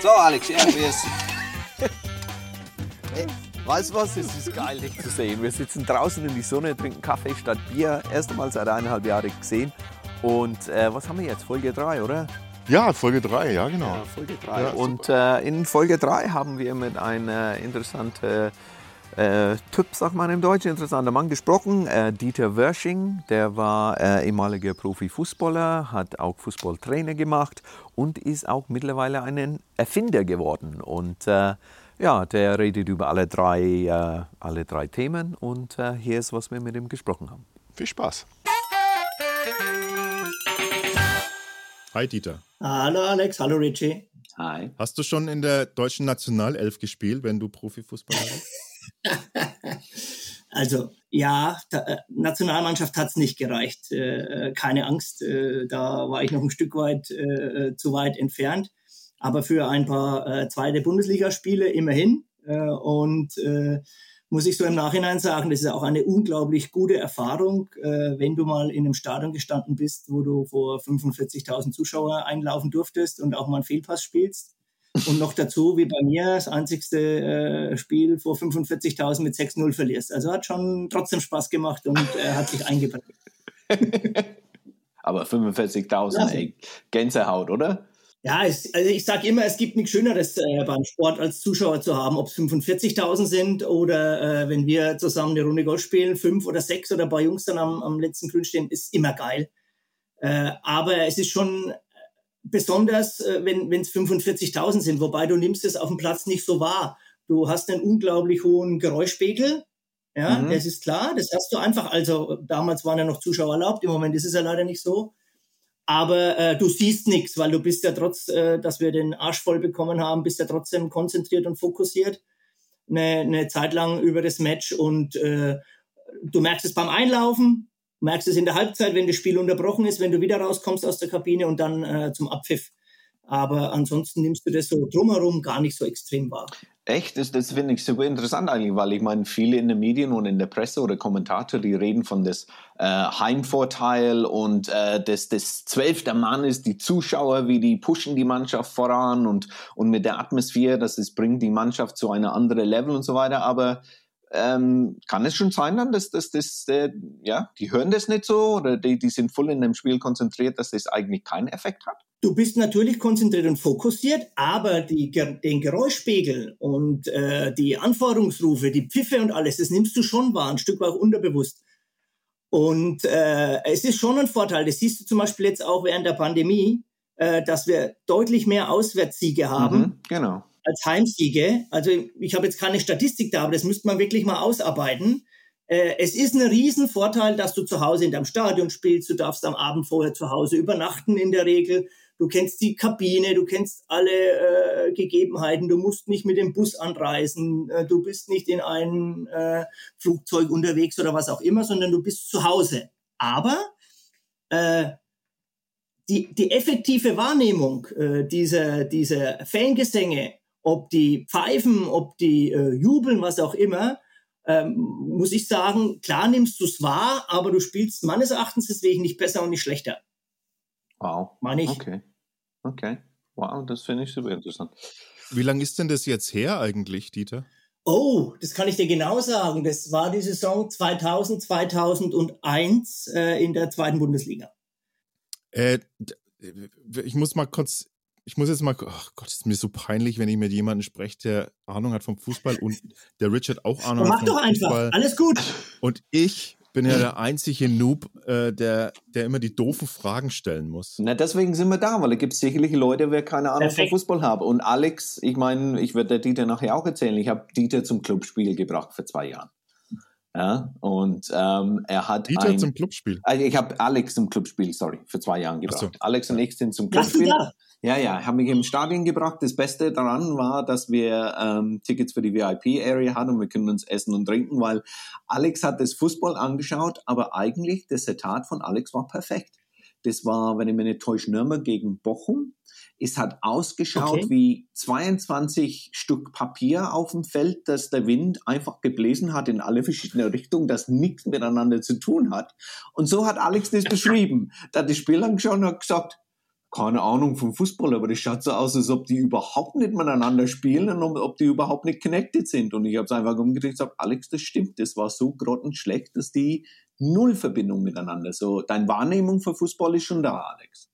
So, Alex, ja, wie ist Weißt du was? Es ist geil, dich zu sehen. Wir sitzen draußen in die Sonne, trinken Kaffee statt Bier. Erst einmal seit eineinhalb Jahren gesehen. Und äh, was haben wir jetzt? Folge 3, oder? Ja, Folge 3, ja, genau. Ja, Folge 3. Ja, und äh, in Folge 3 haben wir mit einem interessanten äh, Typ, sagt man im Deutschen, interessanter Mann gesprochen. Äh, Dieter Wörsching, der war äh, ehemaliger Profifußballer, hat auch Fußballtrainer gemacht und ist auch mittlerweile ein Erfinder geworden. Und äh, ja, der redet über alle drei, äh, alle drei Themen und äh, hier ist, was wir mit ihm gesprochen haben. Viel Spaß. Hi Dieter. Hallo Alex, hallo Richie. Hi. Hast du schon in der deutschen Nationalelf gespielt, wenn du Profifußballer bist? also ja, da, äh, Nationalmannschaft hat es nicht gereicht. Äh, keine Angst, äh, da war ich noch ein Stück weit äh, zu weit entfernt aber für ein paar äh, zweite Bundesligaspiele immerhin. Äh, und äh, muss ich so im Nachhinein sagen, das ist auch eine unglaublich gute Erfahrung, äh, wenn du mal in einem Stadion gestanden bist, wo du vor 45.000 Zuschauer einlaufen durftest und auch mal einen Fehlpass spielst. Und noch dazu, wie bei mir, das einzigste äh, Spiel vor 45.000 mit 6-0 verlierst. Also hat schon trotzdem Spaß gemacht und äh, hat sich eingebracht. Aber 45.000, ey, Gänsehaut, oder? Ja, es, also ich sage immer, es gibt nichts Schöneres äh, beim Sport als Zuschauer zu haben, ob es 45.000 sind oder äh, wenn wir zusammen eine Runde Golf spielen, fünf oder sechs oder bei Jungs dann am, am letzten Grün stehen, ist immer geil. Äh, aber es ist schon besonders, äh, wenn es 45.000 sind, wobei du nimmst es auf dem Platz nicht so wahr. Du hast einen unglaublich hohen Geräuschpegel, ja, mhm. das ist klar, das hast du einfach, also damals waren ja noch Zuschauer erlaubt, im Moment ist es ja leider nicht so aber äh, du siehst nichts, weil du bist ja trotz, äh, dass wir den Arsch voll bekommen haben, bist ja trotzdem konzentriert und fokussiert eine, eine Zeit lang über das Match und äh, du merkst es beim Einlaufen, merkst es in der Halbzeit, wenn das Spiel unterbrochen ist, wenn du wieder rauskommst aus der Kabine und dann äh, zum Abpfiff. Aber ansonsten nimmst du das so drumherum gar nicht so extrem wahr. Echt? Das, das finde ich super interessant eigentlich, weil ich meine, viele in den Medien und in der Presse oder Kommentator, die reden von das äh, Heimvorteil und äh, das, das zwölfte Mann ist die Zuschauer, wie die pushen die Mannschaft voran und, und mit der Atmosphäre, dass es bringt die Mannschaft zu einer anderen Level und so weiter. Aber ähm, kann es schon sein dann, dass das, das, äh, ja, die hören das nicht so oder die, die sind voll in dem Spiel konzentriert, dass das eigentlich keinen Effekt hat? Du bist natürlich konzentriert und fokussiert, aber die, den Geräuschpegel und äh, die Anforderungsrufe, die Pfiffe und alles, das nimmst du schon wahr, ein Stück weit unterbewusst. Und äh, es ist schon ein Vorteil. Das siehst du zum Beispiel jetzt auch während der Pandemie, äh, dass wir deutlich mehr Auswärtssiege haben. Mhm, genau. Als Heimsiege. Also ich habe jetzt keine Statistik da, aber das müsste man wirklich mal ausarbeiten. Äh, es ist ein Riesenvorteil, dass du zu Hause in deinem Stadion spielst. Du darfst am Abend vorher zu Hause übernachten in der Regel du kennst die Kabine, du kennst alle äh, Gegebenheiten, du musst nicht mit dem Bus anreisen, äh, du bist nicht in einem äh, Flugzeug unterwegs oder was auch immer, sondern du bist zu Hause. Aber äh, die, die effektive Wahrnehmung äh, dieser, dieser Fangesänge, ob die pfeifen, ob die äh, jubeln, was auch immer, ähm, muss ich sagen, klar nimmst du es wahr, aber du spielst meines Erachtens deswegen nicht besser und nicht schlechter. Wow. Meine ich. Okay. Okay. Wow, das finde ich super interessant. Wie lange ist denn das jetzt her eigentlich, Dieter? Oh, das kann ich dir genau sagen. Das war die Saison 2000, 2001 äh, in der zweiten Bundesliga. Äh, ich muss mal kurz, ich muss jetzt mal, ach Gott, ist mir so peinlich, wenn ich mit jemandem spreche, der Ahnung hat vom Fußball und der Richard auch Ahnung Mach hat vom Fußball. Mach doch einfach, alles gut. Und ich bin ja der einzige Noob, äh, der, der immer die doofen Fragen stellen muss. Na, deswegen sind wir da, weil es gibt sicherlich Leute, die keine Ahnung Perfekt. von Fußball haben. Und Alex, ich meine, ich werde Dieter nachher auch erzählen, ich habe Dieter zum Clubspiel gebracht vor zwei Jahren. Ja, und ähm, er hat. Dieter ein, zum Clubspiel? Also ich habe Alex zum Clubspiel, sorry, vor zwei Jahren gebracht. So. Alex und ich sind zum Clubspiel. Ja, ja, haben mich im Stadion gebracht. Das Beste daran war, dass wir ähm, Tickets für die VIP-Area hatten und wir können uns essen und trinken, weil Alex hat das Fußball angeschaut, aber eigentlich das Zitat von Alex war perfekt. Das war, wenn ich mich nicht täusche, Nürnberg gegen Bochum. Es hat ausgeschaut okay. wie 22 Stück Papier auf dem Feld, das der Wind einfach gebläsen hat in alle verschiedene Richtungen, das nichts miteinander zu tun hat. Und so hat Alex das beschrieben. Da hat das Spiel angeschaut und hat gesagt, keine Ahnung vom Fußball, aber das schaut so aus, als ob die überhaupt nicht miteinander spielen und ob die überhaupt nicht connected sind. Und ich habe es einfach umgedreht und gesagt, Alex, das stimmt, das war so grottenschlecht, dass die null Verbindung miteinander. So, deine Wahrnehmung für Fußball ist schon da, Alex.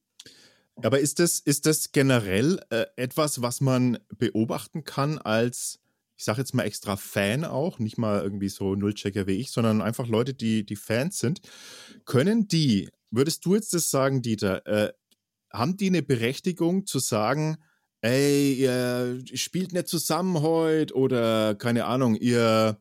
Aber ist das, ist das generell äh, etwas, was man beobachten kann als, ich sage jetzt mal extra Fan auch, nicht mal irgendwie so Nullchecker wie ich, sondern einfach Leute, die, die Fans sind. Können die, würdest du jetzt das sagen, Dieter, äh, haben die eine Berechtigung zu sagen, ey, ihr spielt nicht zusammen heute oder keine Ahnung, ihr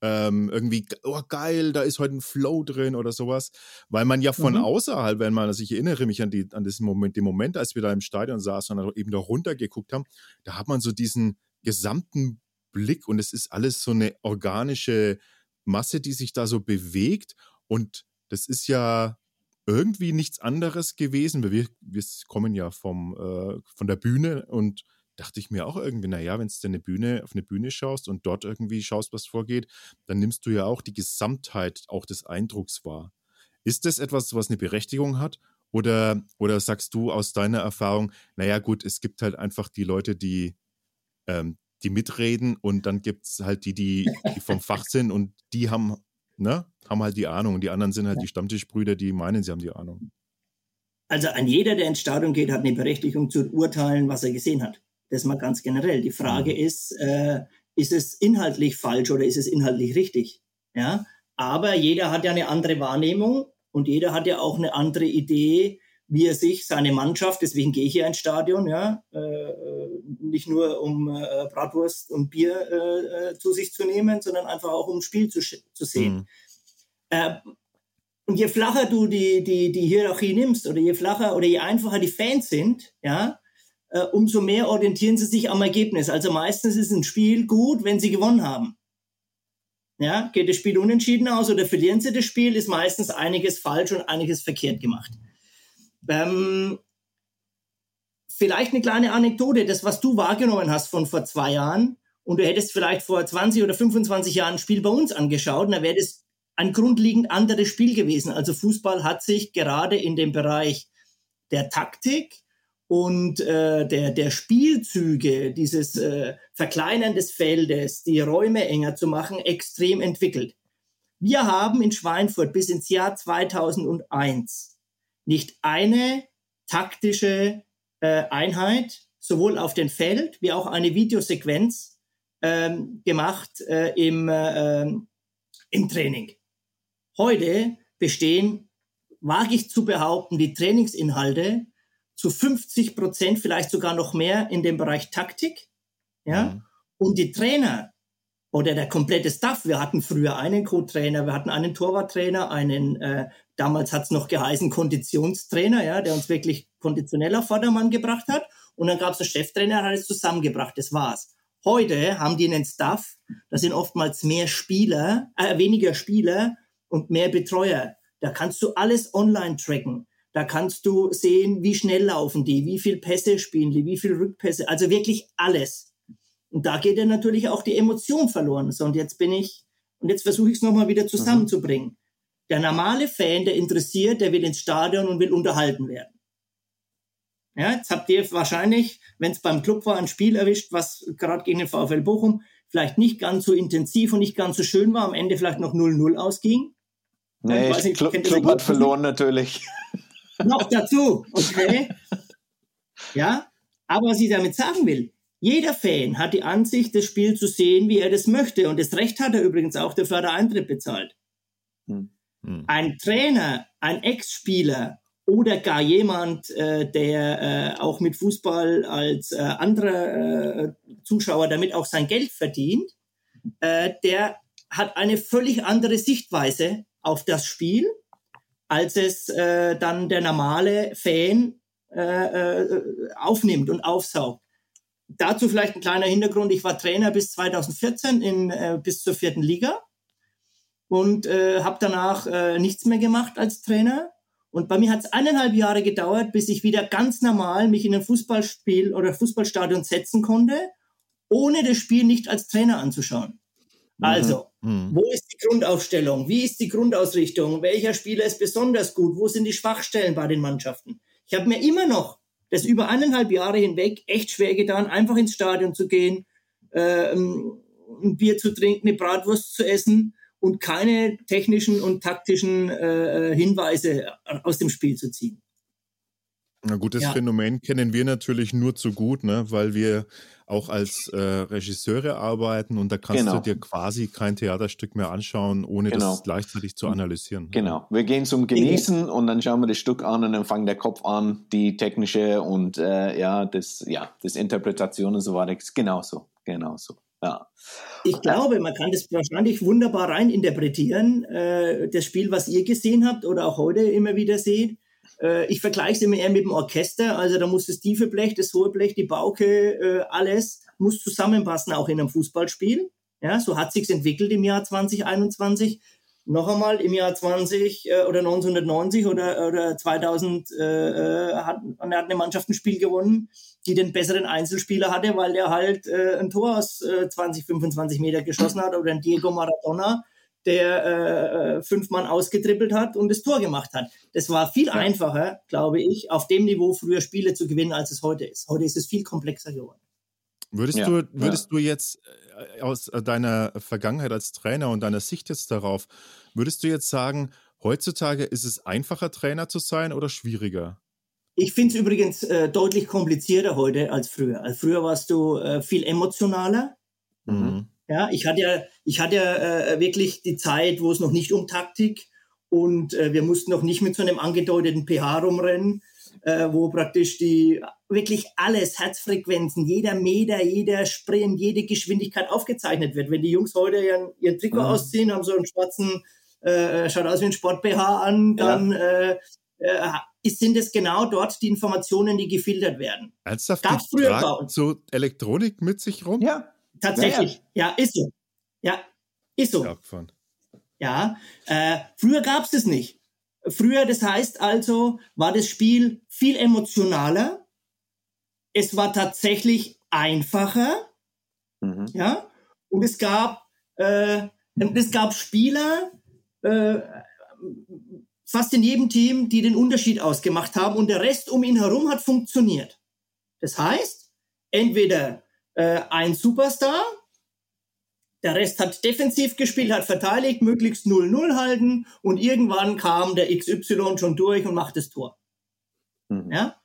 ähm, irgendwie, oh geil, da ist heute ein Flow drin oder sowas. Weil man ja von mhm. außerhalb, wenn man, also ich erinnere mich an, die, an diesen Moment, den Moment, als wir da im Stadion saßen und eben da runtergeguckt haben, da hat man so diesen gesamten Blick und es ist alles so eine organische Masse, die sich da so bewegt und das ist ja irgendwie nichts anderes gewesen, weil wir, wir kommen ja vom, äh, von der Bühne und dachte ich mir auch irgendwie, naja, wenn du eine Bühne, auf eine Bühne schaust und dort irgendwie schaust, was vorgeht, dann nimmst du ja auch die Gesamtheit auch des Eindrucks wahr. Ist das etwas, was eine Berechtigung hat? Oder, oder sagst du aus deiner Erfahrung, naja, gut, es gibt halt einfach die Leute, die, ähm, die mitreden und dann gibt es halt die, die, die vom Fach sind und die haben ne, haben halt die Ahnung. Und die anderen sind halt ja. die Stammtischbrüder, die meinen, sie haben die Ahnung. Also an jeder, der ins Stadion geht, hat eine Berechtigung zu urteilen, was er gesehen hat. Das mal ganz generell. Die Frage mhm. ist, äh, ist es inhaltlich falsch oder ist es inhaltlich richtig? Ja, aber jeder hat ja eine andere Wahrnehmung und jeder hat ja auch eine andere Idee, wie er sich seine Mannschaft, deswegen gehe ich hier ins Stadion, ja, äh, nicht nur um äh, Bratwurst und Bier äh, äh zu sich zu nehmen, sondern einfach auch um Spiel zu, zu sehen. Mhm. Äh, und je flacher du die, die, die Hierarchie nimmst oder je flacher oder je einfacher die Fans sind, ja, äh, umso mehr orientieren sie sich am Ergebnis. Also meistens ist ein Spiel gut, wenn sie gewonnen haben. Ja, geht das Spiel unentschieden aus oder verlieren sie das Spiel, ist meistens einiges falsch und einiges verkehrt gemacht. Ähm, vielleicht eine kleine Anekdote, das, was du wahrgenommen hast von vor zwei Jahren, und du hättest vielleicht vor 20 oder 25 Jahren ein Spiel bei uns angeschaut, dann wäre das ein grundlegend anderes Spiel gewesen. Also Fußball hat sich gerade in dem Bereich der Taktik und äh, der, der Spielzüge, dieses äh, Verkleinern des Feldes, die Räume enger zu machen, extrem entwickelt. Wir haben in Schweinfurt bis ins Jahr 2001 nicht eine taktische äh, Einheit, sowohl auf dem Feld wie auch eine Videosequenz ähm, gemacht äh, im, äh, im Training. Heute bestehen, wage ich zu behaupten, die Trainingsinhalte zu 50 Prozent, vielleicht sogar noch mehr in dem Bereich Taktik. Ja? Mhm. Und die Trainer oder der komplette Staff. Wir hatten früher einen Co-Trainer, wir hatten einen Torwarttrainer, einen, äh, damals hat es noch geheißen Konditionstrainer, ja, der uns wirklich konditionell auf Vordermann gebracht hat. Und dann gab es einen Cheftrainer, der hat es zusammengebracht. Das war's. Heute haben die einen Staff, da sind oftmals mehr Spieler, äh, weniger Spieler und mehr Betreuer. Da kannst du alles online tracken. Da kannst du sehen, wie schnell laufen die, wie viel Pässe spielen die, wie viel Rückpässe, also wirklich alles. Und da geht ja natürlich auch die Emotion verloren. So, und jetzt bin ich, und jetzt versuche ich es nochmal wieder zusammenzubringen. Der normale Fan, der interessiert, der will ins Stadion und will unterhalten werden. Ja, jetzt habt ihr wahrscheinlich, wenn es beim Club war, ein Spiel erwischt, was gerade gegen den VfL Bochum vielleicht nicht ganz so intensiv und nicht ganz so schön war, am Ende vielleicht noch 0-0 ausging. Nee, ich nicht, Club, Club hat verloren natürlich. Noch dazu, okay. Ja, aber was ich damit sagen will, jeder Fan hat die Ansicht, das Spiel zu sehen, wie er das möchte. Und das Recht hat er übrigens auch, der Fördereintritt bezahlt. Hm. Hm. Ein Trainer, ein Ex-Spieler oder gar jemand, äh, der äh, auch mit Fußball als äh, anderer äh, Zuschauer damit auch sein Geld verdient, äh, der hat eine völlig andere Sichtweise auf das Spiel, als es äh, dann der normale Fan aufnimmt und aufsaugt. Dazu vielleicht ein kleiner Hintergrund. Ich war Trainer bis 2014 in, äh, bis zur vierten Liga und äh, habe danach äh, nichts mehr gemacht als Trainer. Und bei mir hat es eineinhalb Jahre gedauert, bis ich wieder ganz normal mich in ein Fußballspiel oder Fußballstadion setzen konnte, ohne das Spiel nicht als Trainer anzuschauen. Mhm. Also, mhm. wo ist die Grundaufstellung? Wie ist die Grundausrichtung? Welcher Spieler ist besonders gut? Wo sind die Schwachstellen bei den Mannschaften? Ich habe mir immer noch das über eineinhalb Jahre hinweg echt schwer getan, einfach ins Stadion zu gehen, äh, ein Bier zu trinken, eine Bratwurst zu essen und keine technischen und taktischen äh, Hinweise aus dem Spiel zu ziehen. Na gut, das ja. Phänomen kennen wir natürlich nur zu gut, ne? weil wir auch als äh, Regisseure arbeiten und da kannst genau. du dir quasi kein Theaterstück mehr anschauen, ohne genau. das gleichzeitig zu analysieren. Genau, wir gehen zum Genießen und dann schauen wir das Stück an und dann fängt der Kopf an, die technische und äh, ja, das, ja, das Interpretation und so weiter. Genauso, genauso. Ja. Ich glaube, man kann das wahrscheinlich wunderbar rein interpretieren, äh, das Spiel, was ihr gesehen habt oder auch heute immer wieder seht. Äh, ich vergleiche es immer eher mit dem Orchester, also da muss das tiefe Blech, das hohe Blech, die Pauke, äh, alles muss zusammenpassen, auch in einem Fußballspiel. Ja, so hat sich's entwickelt im Jahr 2021 noch einmal im Jahr 20 äh, oder 1990 oder, oder 2000 äh, äh, hat, hat eine Mannschaft ein Spiel gewonnen, die den besseren Einzelspieler hatte, weil der halt äh, ein Tor aus äh, 20, 25 Meter geschossen hat oder ein Diego Maradona, der äh, äh, fünf Mann ausgetrippelt hat und das Tor gemacht hat. Das war viel ja. einfacher, glaube ich, auf dem Niveau früher Spiele zu gewinnen, als es heute ist. Heute ist es viel komplexer geworden. Würdest ja, du, würdest ja. du jetzt äh, aus äh, deiner Vergangenheit als Trainer und deiner Sicht jetzt darauf, würdest du jetzt sagen, heutzutage ist es einfacher, Trainer zu sein oder schwieriger? Ich finde es übrigens äh, deutlich komplizierter heute als früher. Also früher warst du äh, viel emotionaler. Mhm. Ja, ich hatte ja, ich hatte ja äh, wirklich die Zeit, wo es noch nicht um Taktik und äh, wir mussten noch nicht mit so einem angedeuteten pH rumrennen, äh, wo praktisch die wirklich alles, Herzfrequenzen, jeder Meter, jeder Sprint, jede Geschwindigkeit aufgezeichnet wird. Wenn die Jungs heute ihren, ihren Trikot mhm. ausziehen, haben so einen schwarzen, äh, schaut aus wie ein Sport-BH an, dann ja. Äh, sind es genau dort die Informationen, die gefiltert werden. Ernsthaft? Gab's früher so Elektronik mit sich rum? Ja, tatsächlich. Ja, ja. ja ist so. Ja, ist so. Ja, ja. Äh, früher gab es das nicht. Früher, das heißt also, war das Spiel viel emotionaler. Es war tatsächlich einfacher. Mhm. Ja. Und es gab, äh, es gab Spieler, äh, fast in jedem Team, die den Unterschied ausgemacht haben und der Rest um ihn herum hat funktioniert. Das heißt, entweder äh, ein Superstar, der Rest hat defensiv gespielt, hat verteidigt, möglichst 0-0 halten und irgendwann kam der XY schon durch und macht das Tor. Mhm. Ja?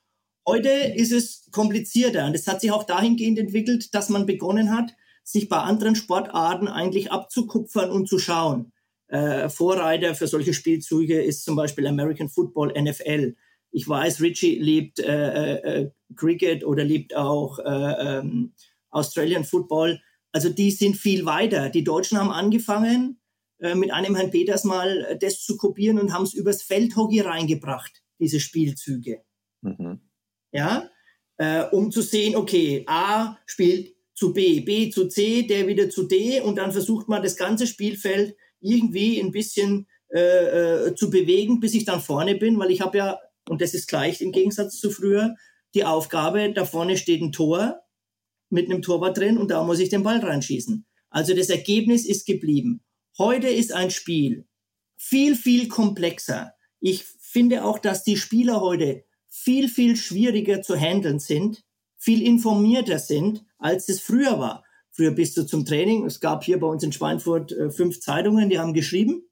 Heute ist es komplizierter und es hat sich auch dahingehend entwickelt, dass man begonnen hat, sich bei anderen Sportarten eigentlich abzukupfern und zu schauen. Äh, Vorreiter für solche Spielzüge ist zum Beispiel American Football, NFL. Ich weiß, Richie liebt äh, äh, Cricket oder liebt auch äh, ähm, Australian Football. Also die sind viel weiter. Die Deutschen haben angefangen, äh, mit einem Herrn Peters mal äh, das zu kopieren und haben es übers Feldhockey reingebracht, diese Spielzüge. Mhm. Ja, äh, um zu sehen, okay, A spielt zu B, B zu C, der wieder zu D und dann versucht man das ganze Spielfeld irgendwie ein bisschen äh, äh, zu bewegen, bis ich dann vorne bin, weil ich habe ja, und das ist gleich im Gegensatz zu früher, die Aufgabe, da vorne steht ein Tor mit einem Torwart drin und da muss ich den Ball reinschießen. Also das Ergebnis ist geblieben. Heute ist ein Spiel viel, viel komplexer. Ich finde auch, dass die Spieler heute viel, viel schwieriger zu handeln sind, viel informierter sind, als es früher war. Früher bist du zum Training. Es gab hier bei uns in Schweinfurt äh, fünf Zeitungen, die haben geschrieben.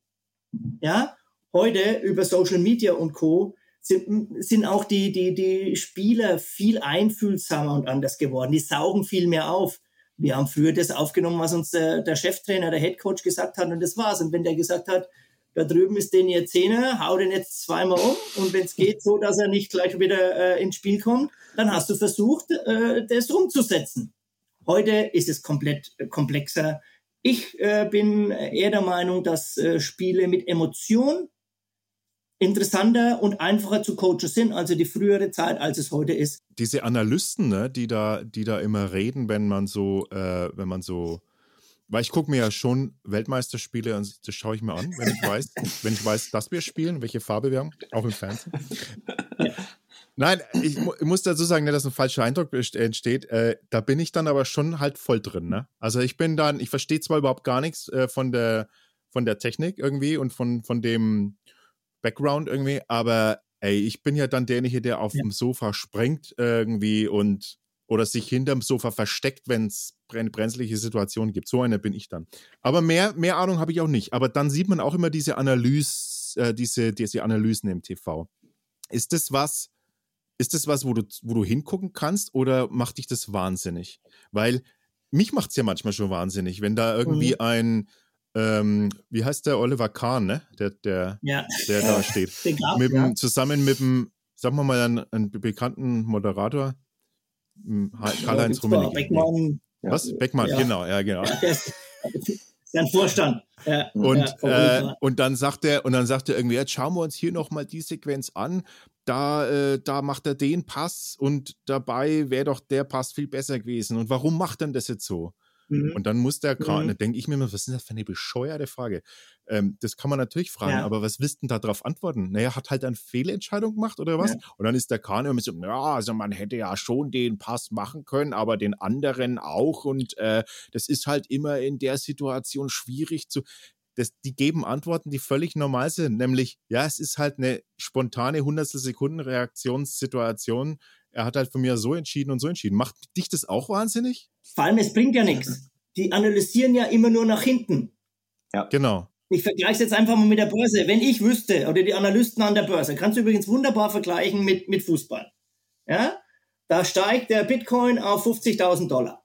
Ja, heute über Social Media und Co sind, sind auch die, die, die Spieler viel einfühlsamer und anders geworden. Die saugen viel mehr auf. Wir haben früher das aufgenommen, was uns der, der Cheftrainer, der Headcoach gesagt hat und das war's. Und wenn der gesagt hat, da drüben ist den ihr Zehner, hau den jetzt zweimal um und wenn es geht so, dass er nicht gleich wieder äh, ins Spiel kommt, dann hast du versucht, äh, das umzusetzen. Heute ist es komplett äh, komplexer. Ich äh, bin eher der Meinung, dass äh, Spiele mit Emotion interessanter und einfacher zu coachen sind, also die frühere Zeit, als es heute ist. Diese Analysten, ne, die da, die da immer reden, wenn man so, äh, wenn man so, weil ich gucke mir ja schon Weltmeisterspiele und das schaue ich mir an, wenn ich weiß, wenn ich weiß, dass wir spielen, welche Farbe wir haben, auch im Fernsehen. Ja. Nein, ich, ich, muss dazu sagen, ne, dass ein falscher Eindruck entsteht. Äh, da bin ich dann aber schon halt voll drin. Ne? Also ich bin dann, ich verstehe zwar überhaupt gar nichts äh, von der von der Technik irgendwie und von von dem Background irgendwie, aber ey, ich bin ja dann derjenige, der auf ja. dem Sofa sprengt irgendwie und oder sich hinterm Sofa versteckt, wenn es brenzliche Situationen gibt. So einer bin ich dann. Aber mehr, mehr Ahnung habe ich auch nicht. Aber dann sieht man auch immer diese Analyse, äh, diese, diese Analysen im TV. Ist das was, ist das was, wo du, wo du hingucken kannst oder macht dich das wahnsinnig? Weil mich macht es ja manchmal schon wahnsinnig, wenn da irgendwie mhm. ein, ähm, wie heißt der Oliver Kahn, ne? Der, der, ja. der da steht. Graf, mit ja. Zusammen mit dem, sagen wir mal, einen, einen bekannten Moderator, hm, Karl-Heinz Rummenigge. Beckmann. Was? Beckmann, ja. genau, ja, genau. Sein Vorstand. Ja, und, ja, äh, und dann sagt er, und dann sagt er irgendwie, jetzt schauen wir uns hier nochmal die Sequenz an. Da, äh, da macht er den Pass und dabei wäre doch der Pass viel besser gewesen. Und warum macht denn das jetzt so? Mhm. Und dann muss der gerade, mhm. da denke ich mir immer, was ist das für eine bescheuerte Frage? Ähm, das kann man natürlich fragen, ja. aber was willst du denn darauf antworten? Naja, hat halt eine Fehlentscheidung gemacht oder was? Ja. Und dann ist der Kahn immer so, ja, also man hätte ja schon den Pass machen können, aber den anderen auch. Und äh, das ist halt immer in der Situation schwierig zu. Das, die geben Antworten, die völlig normal sind, nämlich, ja, es ist halt eine spontane Hundertstel Sekunden Reaktionssituation. Er hat halt von mir so entschieden und so entschieden. Macht dich das auch wahnsinnig? Vor allem, es bringt ja nichts. Die analysieren ja immer nur nach hinten. Ja. Genau. Ich vergleiche es jetzt einfach mal mit der Börse. Wenn ich wüsste, oder die Analysten an der Börse, kannst du übrigens wunderbar vergleichen mit, mit Fußball. Ja? Da steigt der Bitcoin auf 50.000 Dollar.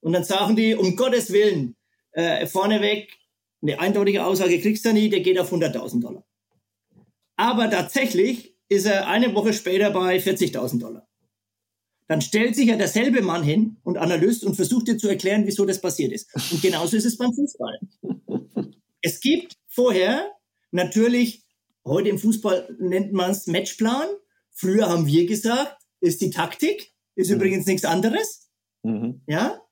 Und dann sagen die, um Gottes Willen, äh, vorneweg, eine eindeutige Aussage kriegst du nie, der geht auf 100.000 Dollar. Aber tatsächlich ist er eine Woche später bei 40.000 Dollar. Dann stellt sich ja derselbe Mann hin und Analyst und versucht dir zu erklären, wieso das passiert ist. Und genauso ist es beim Fußball. Es gibt vorher natürlich, heute im Fußball nennt man es Matchplan. Früher haben wir gesagt, ist die Taktik, ist mhm. übrigens nichts anderes. Mhm. Ja?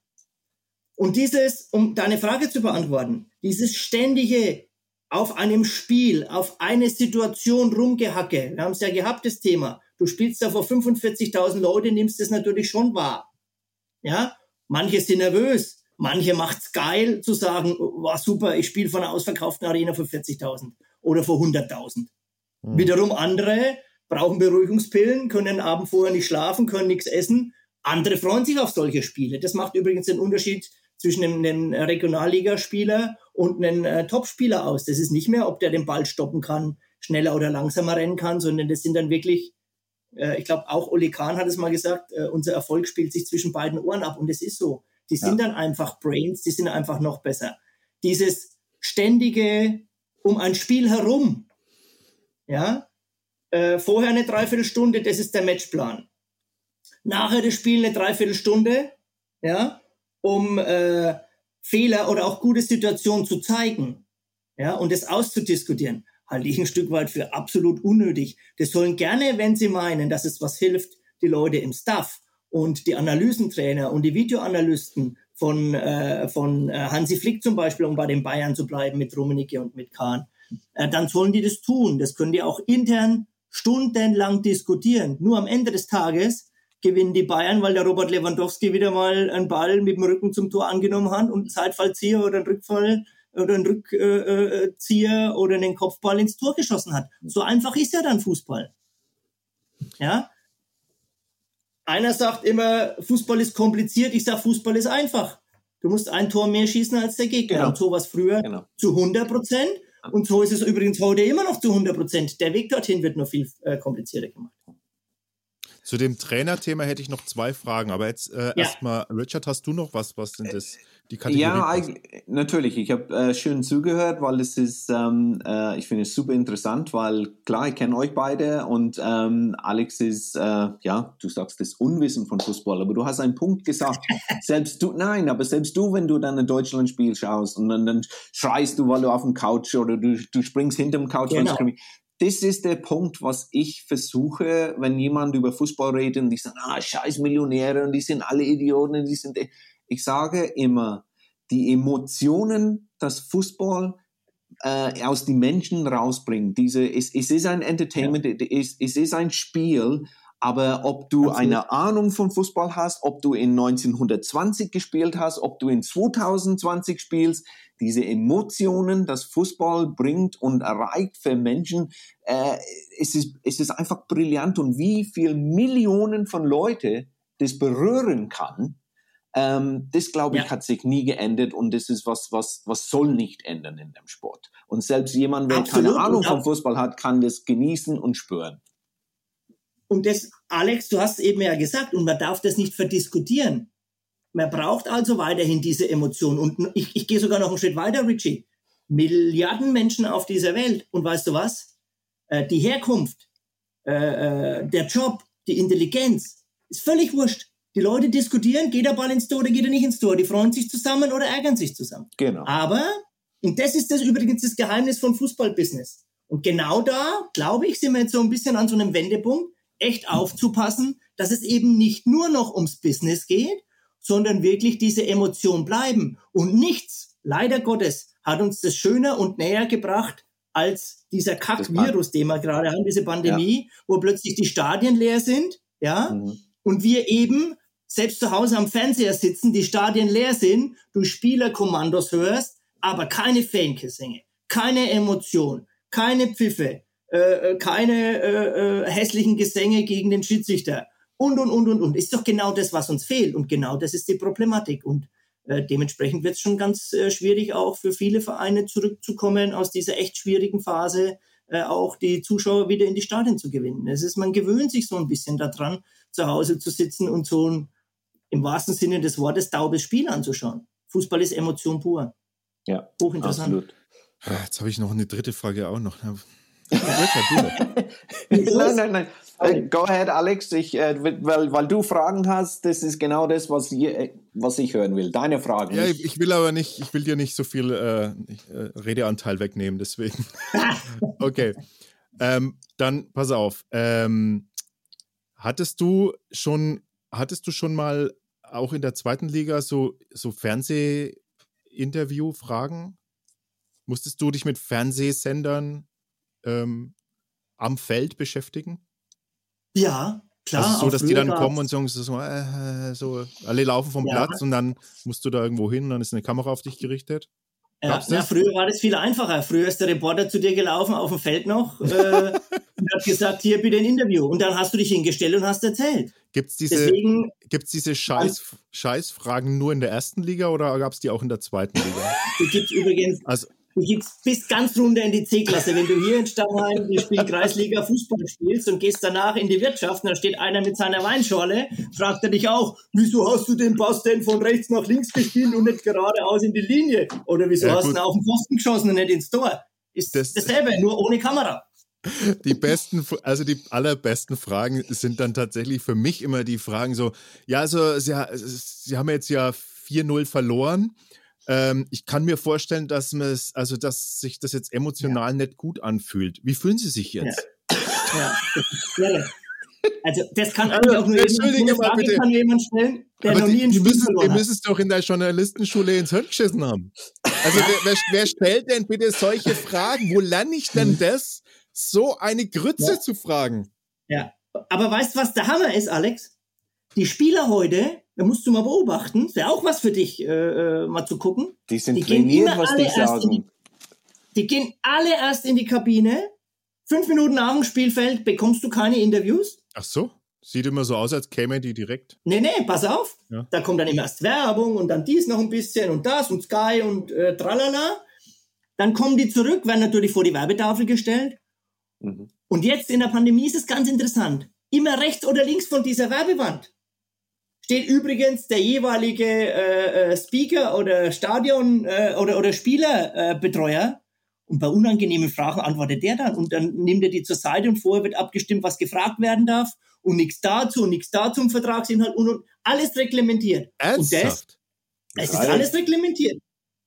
Und dieses, um deine Frage zu beantworten, dieses ständige auf einem Spiel, auf eine Situation rumgehacke, wir haben es ja gehabt, das Thema, du spielst da vor 45.000 Leute, nimmst das natürlich schon wahr. Ja? Manche sind nervös, Manche macht's geil zu sagen, war super, ich spiele von einer ausverkauften Arena für 40.000 oder für 100.000. Mhm. Wiederum andere brauchen Beruhigungspillen, können den Abend vorher nicht schlafen, können nichts essen. Andere freuen sich auf solche Spiele. Das macht übrigens den Unterschied zwischen einem, Regionalligaspieler und einem äh, Topspieler aus. Das ist nicht mehr, ob der den Ball stoppen kann, schneller oder langsamer rennen kann, sondern das sind dann wirklich, äh, ich glaube auch Oli Kahn hat es mal gesagt, äh, unser Erfolg spielt sich zwischen beiden Ohren ab und es ist so. Die sind ja. dann einfach Brains, die sind einfach noch besser. Dieses ständige um ein Spiel herum, ja, äh, vorher eine Dreiviertelstunde, das ist der Matchplan. Nachher das Spiel eine Dreiviertelstunde, ja, um äh, Fehler oder auch gute Situationen zu zeigen, ja, und das auszudiskutieren, halte ich ein Stück weit für absolut unnötig. Das sollen gerne, wenn sie meinen, dass es was hilft, die Leute im Staff und die Analysentrainer und die Videoanalysten von, äh, von äh, Hansi Flick zum Beispiel, um bei den Bayern zu bleiben mit Rummenigge und mit Kahn, äh, dann sollen die das tun. Das können die auch intern stundenlang diskutieren. Nur am Ende des Tages gewinnen die Bayern, weil der Robert Lewandowski wieder mal einen Ball mit dem Rücken zum Tor angenommen hat und einen Zeitfallzieher oder einen Rückfall oder einen Rückzieher oder einen Kopfball ins Tor geschossen hat. So einfach ist ja dann Fußball. Ja, einer sagt immer, Fußball ist kompliziert, ich sage, Fußball ist einfach. Du musst ein Tor mehr schießen als der Gegner. Genau. Und so war es früher genau. zu 100 Prozent. Und so ist es übrigens heute immer noch zu 100 Prozent. Der Weg dorthin wird nur viel äh, komplizierter gemacht. Zu dem Trainerthema hätte ich noch zwei Fragen, aber jetzt äh, ja. erstmal, Richard, hast du noch was? Was sind das? Die Kategorie ja, natürlich. Ich habe äh, schön zugehört, weil es ist, ähm, äh, ich finde es super interessant, weil klar, ich kenne euch beide und ähm, Alex ist, äh, ja, du sagst das Unwissen von Fußball, aber du hast einen Punkt gesagt. selbst du, nein, aber selbst du, wenn du dann ein Deutschlandspiel schaust und dann, dann schreist du, weil du auf dem Couch oder du, du springst hinterm Couch genau das ist der Punkt, was ich versuche, wenn jemand über Fußball redet und die sagen, ah, scheiß Millionäre und die sind alle Idioten, die sind, ich sage immer, die Emotionen, das Fußball äh, aus den Menschen rausbringt, diese, es, es ist ein Entertainment, ja. es, es ist ein Spiel, Aber ob du Absolut. eine Ahnung von Fußball hast, ob du in 1920 gespielt hast, ob du in 2020 spielst, diese Emotionen, das Fußball bringt und erreicht für Menschen, äh, es, ist, es ist einfach brillant und wie viel Millionen von Leute das berühren kann, ähm, das glaube ich ja. hat sich nie geändert und das ist was, was, was soll nicht ändern in dem Sport. Und selbst jemand, der Absolut. keine Ahnung vom Fußball hat, kann das genießen und spüren. Und das, Alex, du hast eben ja gesagt, und man darf das nicht verdiskutieren. Man braucht also weiterhin diese Emotion. Und ich, ich gehe sogar noch einen Schritt weiter, Richie. Milliarden Menschen auf dieser Welt. Und weißt du was? Äh, die Herkunft, äh, äh, der Job, die Intelligenz, ist völlig wurscht. Die Leute diskutieren, geht der Ball ins Tor oder geht er nicht ins Tor. Die freuen sich zusammen oder ärgern sich zusammen. Genau. Aber, und das ist das übrigens das Geheimnis von Fußballbusiness. Und genau da, glaube ich, sind wir jetzt so ein bisschen an so einem Wendepunkt, echt aufzupassen, dass es eben nicht nur noch ums Business geht, sondern wirklich diese Emotion bleiben. Und nichts, leider Gottes, hat uns das schöner und näher gebracht als dieser Kack-Virus, den wir gerade haben, diese Pandemie, ja. wo plötzlich die Stadien leer sind, ja, mhm. und wir eben selbst zu Hause am Fernseher sitzen, die Stadien leer sind, du Spielerkommandos hörst, aber keine Fangesänge, keine Emotion, keine Pfiffe, äh, äh keine äh, äh, hässlichen Gesänge gegen den Schiedsrichter und, und, und, und, und. Ist doch genau das, was uns fehlt. Und genau das ist die Problematik. Und äh, dementsprechend wird es schon ganz äh, schwierig, auch für viele Vereine zurückzukommen aus dieser echt schwierigen Phase, äh, auch die Zuschauer wieder in die Stadien zu gewinnen. Es ist, man gewöhnt sich so ein bisschen daran, zu Hause zu sitzen und so ein, im wahrsten Sinne des Wortes, taubes Spiel anzuschauen. Fußball ist Emotion pur. Ja, hochinteressant. Absolut. Ah, jetzt habe ich noch eine dritte Frage auch noch. nein, nein, nein. Äh, go ahead, Alex. Ich, äh, weil, weil du Fragen hast, das ist genau das, was, je, äh, was ich hören will. Deine Fragen. Ja, ich, ich, will aber nicht, ich will dir nicht so viel äh, äh Redeanteil wegnehmen, deswegen. okay. Ähm, dann pass auf. Ähm, hattest du schon, hattest du schon mal auch in der zweiten Liga so, so Fernsehinterview-Fragen? Musstest du dich mit Fernsehsendern ähm, am Feld beschäftigen? Ja, klar. Also so, dass die dann kommen und sagen so, äh, so, alle laufen vom ja. Platz und dann musst du da irgendwo hin und dann ist eine Kamera auf dich gerichtet. Ja, ja, früher war das viel einfacher. Früher ist der Reporter zu dir gelaufen auf dem Feld noch äh, und hat gesagt, hier bitte ein Interview. Und dann hast du dich hingestellt und hast erzählt. Gibt es diese, Deswegen, gibt's diese Scheiß, Scheißfragen nur in der ersten Liga oder gab es die auch in der zweiten Liga? Die gibt es übrigens. Also, Du gehst bis ganz runter in die C-Klasse. Wenn du hier in Stammheim die Spielkreisliga Fußball spielst und gehst danach in die Wirtschaft und da steht einer mit seiner Weinschorle, fragt er dich auch, wieso hast du den Pass denn von rechts nach links gespielt und nicht geradeaus in die Linie? Oder wieso ja, hast du auf den Pfosten geschossen und nicht ins Tor? Ist das, dasselbe, nur ohne Kamera. Die besten, also die allerbesten Fragen sind dann tatsächlich für mich immer die Fragen so, ja, also Sie, Sie haben jetzt ja 4-0 verloren ähm, ich kann mir vorstellen, dass es, also dass sich das jetzt emotional ja. nicht gut anfühlt. Wie fühlen Sie sich jetzt? Ja. ja. Also das kann also, auch nur jemand, mal bitte. kann jemand stellen, der Aber noch nie müssen, verloren hat. Die müssen es doch in der Journalistenschule ins Hirn geschissen haben. Also wer, wer, wer, stellt denn bitte solche Fragen? Wo lerne ich denn das, so eine Grütze ja. zu fragen? Ja, aber weißt du, was der Hammer ist, Alex? Die Spieler heute da musst du mal beobachten. Wäre auch was für dich, äh, äh, mal zu gucken. Die sind die trainiert, was die sagen. Die, die, gehen alle erst in die Kabine. Fünf Minuten nach dem Spielfeld bekommst du keine Interviews. Ach so. Sieht immer so aus, als käme die direkt. Nee, nee, pass auf. Ja. Da kommt dann immer erst Werbung und dann dies noch ein bisschen und das und Sky und äh, tralala. Dann kommen die zurück, werden natürlich vor die Werbetafel gestellt. Mhm. Und jetzt in der Pandemie ist es ganz interessant. Immer rechts oder links von dieser Werbewand steht übrigens der jeweilige äh, äh, Speaker oder Stadion äh, oder, oder Spielerbetreuer. und bei unangenehmen Fragen antwortet der dann und dann nimmt er die zur Seite und vorher wird abgestimmt, was gefragt werden darf und nichts dazu und nichts dazu im Vertragsinhalt und, und alles reglementiert. Ernsthaft? Und das, es ist alles reglementiert.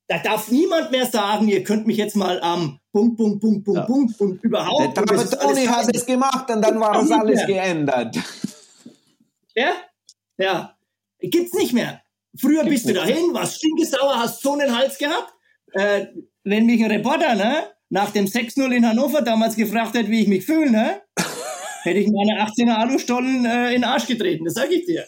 Da darf niemand mehr sagen, ihr könnt mich jetzt mal am Punkt, Punkt, Punkt, Punkt, ja. Punkt und überhaupt. Der Trapattoni hat es gemacht und dann war es alles geändert. Ja? Ja, gibt's nicht mehr. Früher Gibt's bist du dahin, warst stinkesauer, hast so einen Hals gehabt. Äh, wenn mich ein Reporter, ne, nach dem 6-0 in Hannover damals gefragt hat, wie ich mich fühle, ne, hätte ich meine 18er Alustollen äh, in den Arsch getreten, das sage ich dir.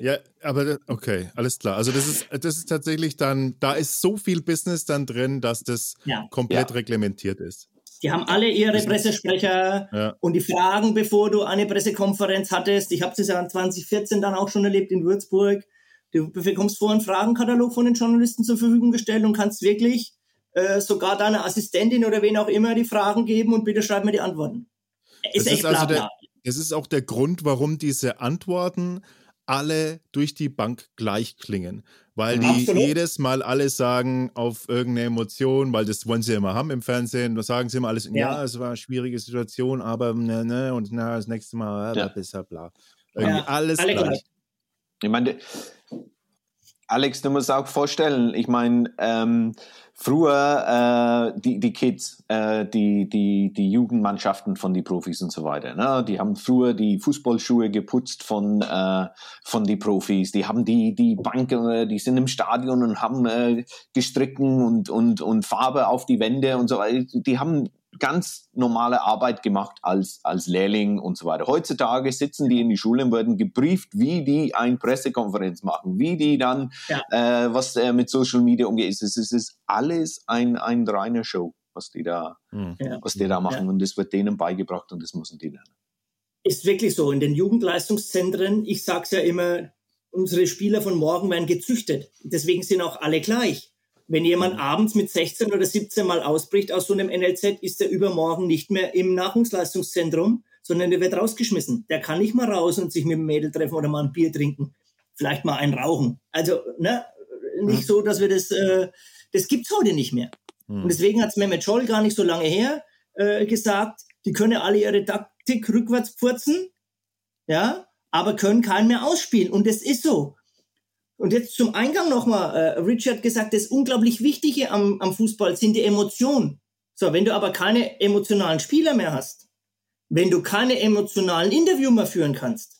Ja, aber okay, alles klar. Also das ist, das ist tatsächlich dann, da ist so viel Business dann drin, dass das ja. komplett ja. reglementiert ist. Die haben alle ihre Pressesprecher ja. und die Fragen, bevor du eine Pressekonferenz hattest. Ich habe das ja 2014 dann auch schon erlebt in Würzburg. Du bekommst vorher einen Fragenkatalog von den Journalisten zur Verfügung gestellt und kannst wirklich äh, sogar deiner Assistentin oder wen auch immer die Fragen geben und bitte schreib mir die Antworten. Ist das echt ist also der, Das ist auch der Grund, warum diese Antworten alle durch die Bank gleich klingen. Weil die Absolut. jedes Mal alles sagen auf irgendeine Emotion, weil das wollen sie immer haben im Fernsehen. Da sagen sie immer alles, ja, ja es war eine schwierige Situation, aber ne, ne, und na, das nächste Mal, ja. bla, bla. Irgendwie ja, alles gleich. gleich. Ich meine, Alex, du musst auch vorstellen, ich meine, ähm, früher äh, die, die Kids, äh, die, die, die Jugendmannschaften von die Profis und so weiter, ne? die haben früher die Fußballschuhe geputzt von, äh, von die Profis, die haben die, die Banken, äh, die sind im Stadion und haben äh, gestricken und, und, und Farbe auf die Wände und so weiter. Die haben ganz normale Arbeit gemacht als, als Lehrling und so weiter. Heutzutage sitzen die in die Schule und werden gebrieft, wie die eine Pressekonferenz machen, wie die dann, ja. äh, was äh, mit Social Media umgeht. Es ist, es ist alles ein, ein reiner Show, was die da, mhm. was die da machen. Ja. Und das wird denen beigebracht und das müssen die lernen. Ist wirklich so. In den Jugendleistungszentren, ich sag's ja immer, unsere Spieler von morgen werden gezüchtet. Deswegen sind auch alle gleich. Wenn jemand abends mit 16 oder 17 mal ausbricht aus so einem NLZ, ist er übermorgen nicht mehr im Nahrungsleistungszentrum, sondern der wird rausgeschmissen. Der kann nicht mal raus und sich mit dem Mädel treffen oder mal ein Bier trinken. Vielleicht mal ein Rauchen. Also, ne, nicht mhm. so, dass wir das, äh, das gibt's heute nicht mehr. Mhm. Und deswegen hat's Mehmet Scholl gar nicht so lange her äh, gesagt, die können alle ihre Taktik rückwärts purzen, ja, aber können keinen mehr ausspielen. Und das ist so. Und jetzt zum Eingang nochmal, äh, Richard gesagt, das unglaublich Wichtige am, am Fußball sind die Emotionen. So, wenn du aber keine emotionalen Spieler mehr hast, wenn du keine emotionalen Interview mehr führen kannst,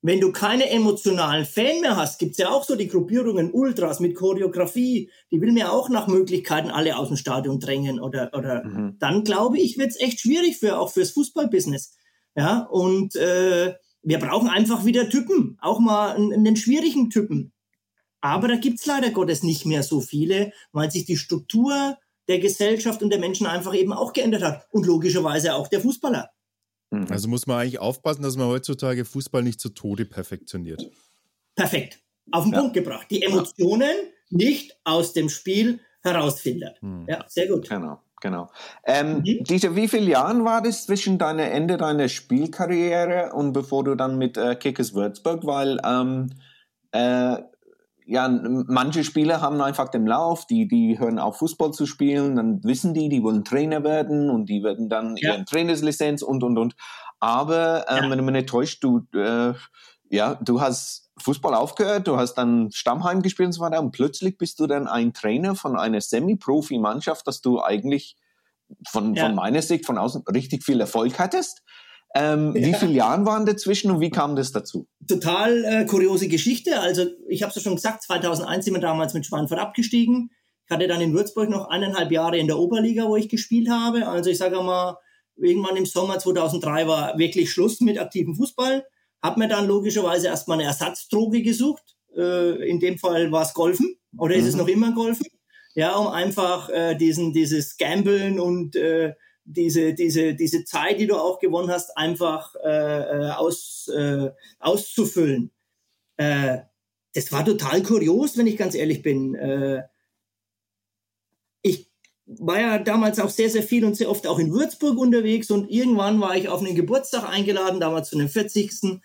wenn du keine emotionalen Fan mehr hast, gibt's ja auch so die Gruppierungen Ultras mit Choreografie, die will mir auch nach Möglichkeiten alle aus dem Stadion drängen oder, oder mhm. dann glaube ich, wird's echt schwierig für auch fürs Fußballbusiness. Ja, und äh, wir brauchen einfach wieder Typen, auch mal einen, einen schwierigen Typen. Aber da gibt's leider Gottes nicht mehr so viele, weil sich die Struktur der Gesellschaft und der Menschen einfach eben auch geändert hat. Und logischerweise auch der Fußballer. Mhm. Also muss man eigentlich aufpassen, dass man heutzutage Fußball nicht zu Tode perfektioniert. Perfekt. Auf den ja. Punkt gebracht. Die Emotionen nicht aus dem Spiel herausfiltert. Mhm. Ja, sehr gut. Genau. Genau. Ähm, mhm. Dieter, wie viele Jahre war das zwischen deiner Ende deiner Spielkarriere und bevor du dann mit äh, Kickers Würzburg, weil ähm, äh, ja, manche Spieler haben einfach den Lauf, die, die hören auf Fußball zu spielen, dann wissen die, die wollen Trainer werden und die werden dann ja. ihren Trainerslizenz und, und, und. Aber ähm, ja. wenn man nicht täuscht, du, äh, ja, du hast Fußball aufgehört, du hast dann Stammheim gespielt und so weiter und plötzlich bist du dann ein Trainer von einer Semi-Profi-Mannschaft, dass du eigentlich von, ja. von meiner Sicht von außen richtig viel Erfolg hattest. Ähm, ja. Wie viele Jahre waren dazwischen und wie kam das dazu? Total äh, kuriose Geschichte. Also ich habe es ja schon gesagt, 2001 sind wir damals mit Schweinfurt abgestiegen. Ich hatte dann in Würzburg noch eineinhalb Jahre in der Oberliga, wo ich gespielt habe. Also ich sage mal, irgendwann im Sommer 2003 war wirklich Schluss mit aktivem Fußball. Hab mir dann logischerweise erstmal eine Ersatzdroge gesucht. Äh, in dem Fall war es Golfen oder ist mhm. es noch immer Golfen? Ja, um einfach äh, diesen dieses Gambeln und äh, diese, diese, diese Zeit, die du auch gewonnen hast, einfach äh, äh, aus, äh, auszufüllen. Äh, das war total kurios, wenn ich ganz ehrlich bin. Äh, ich war ja damals auch sehr, sehr viel und sehr oft auch in Würzburg unterwegs und irgendwann war ich auf einen Geburtstag eingeladen, damals zu den 40.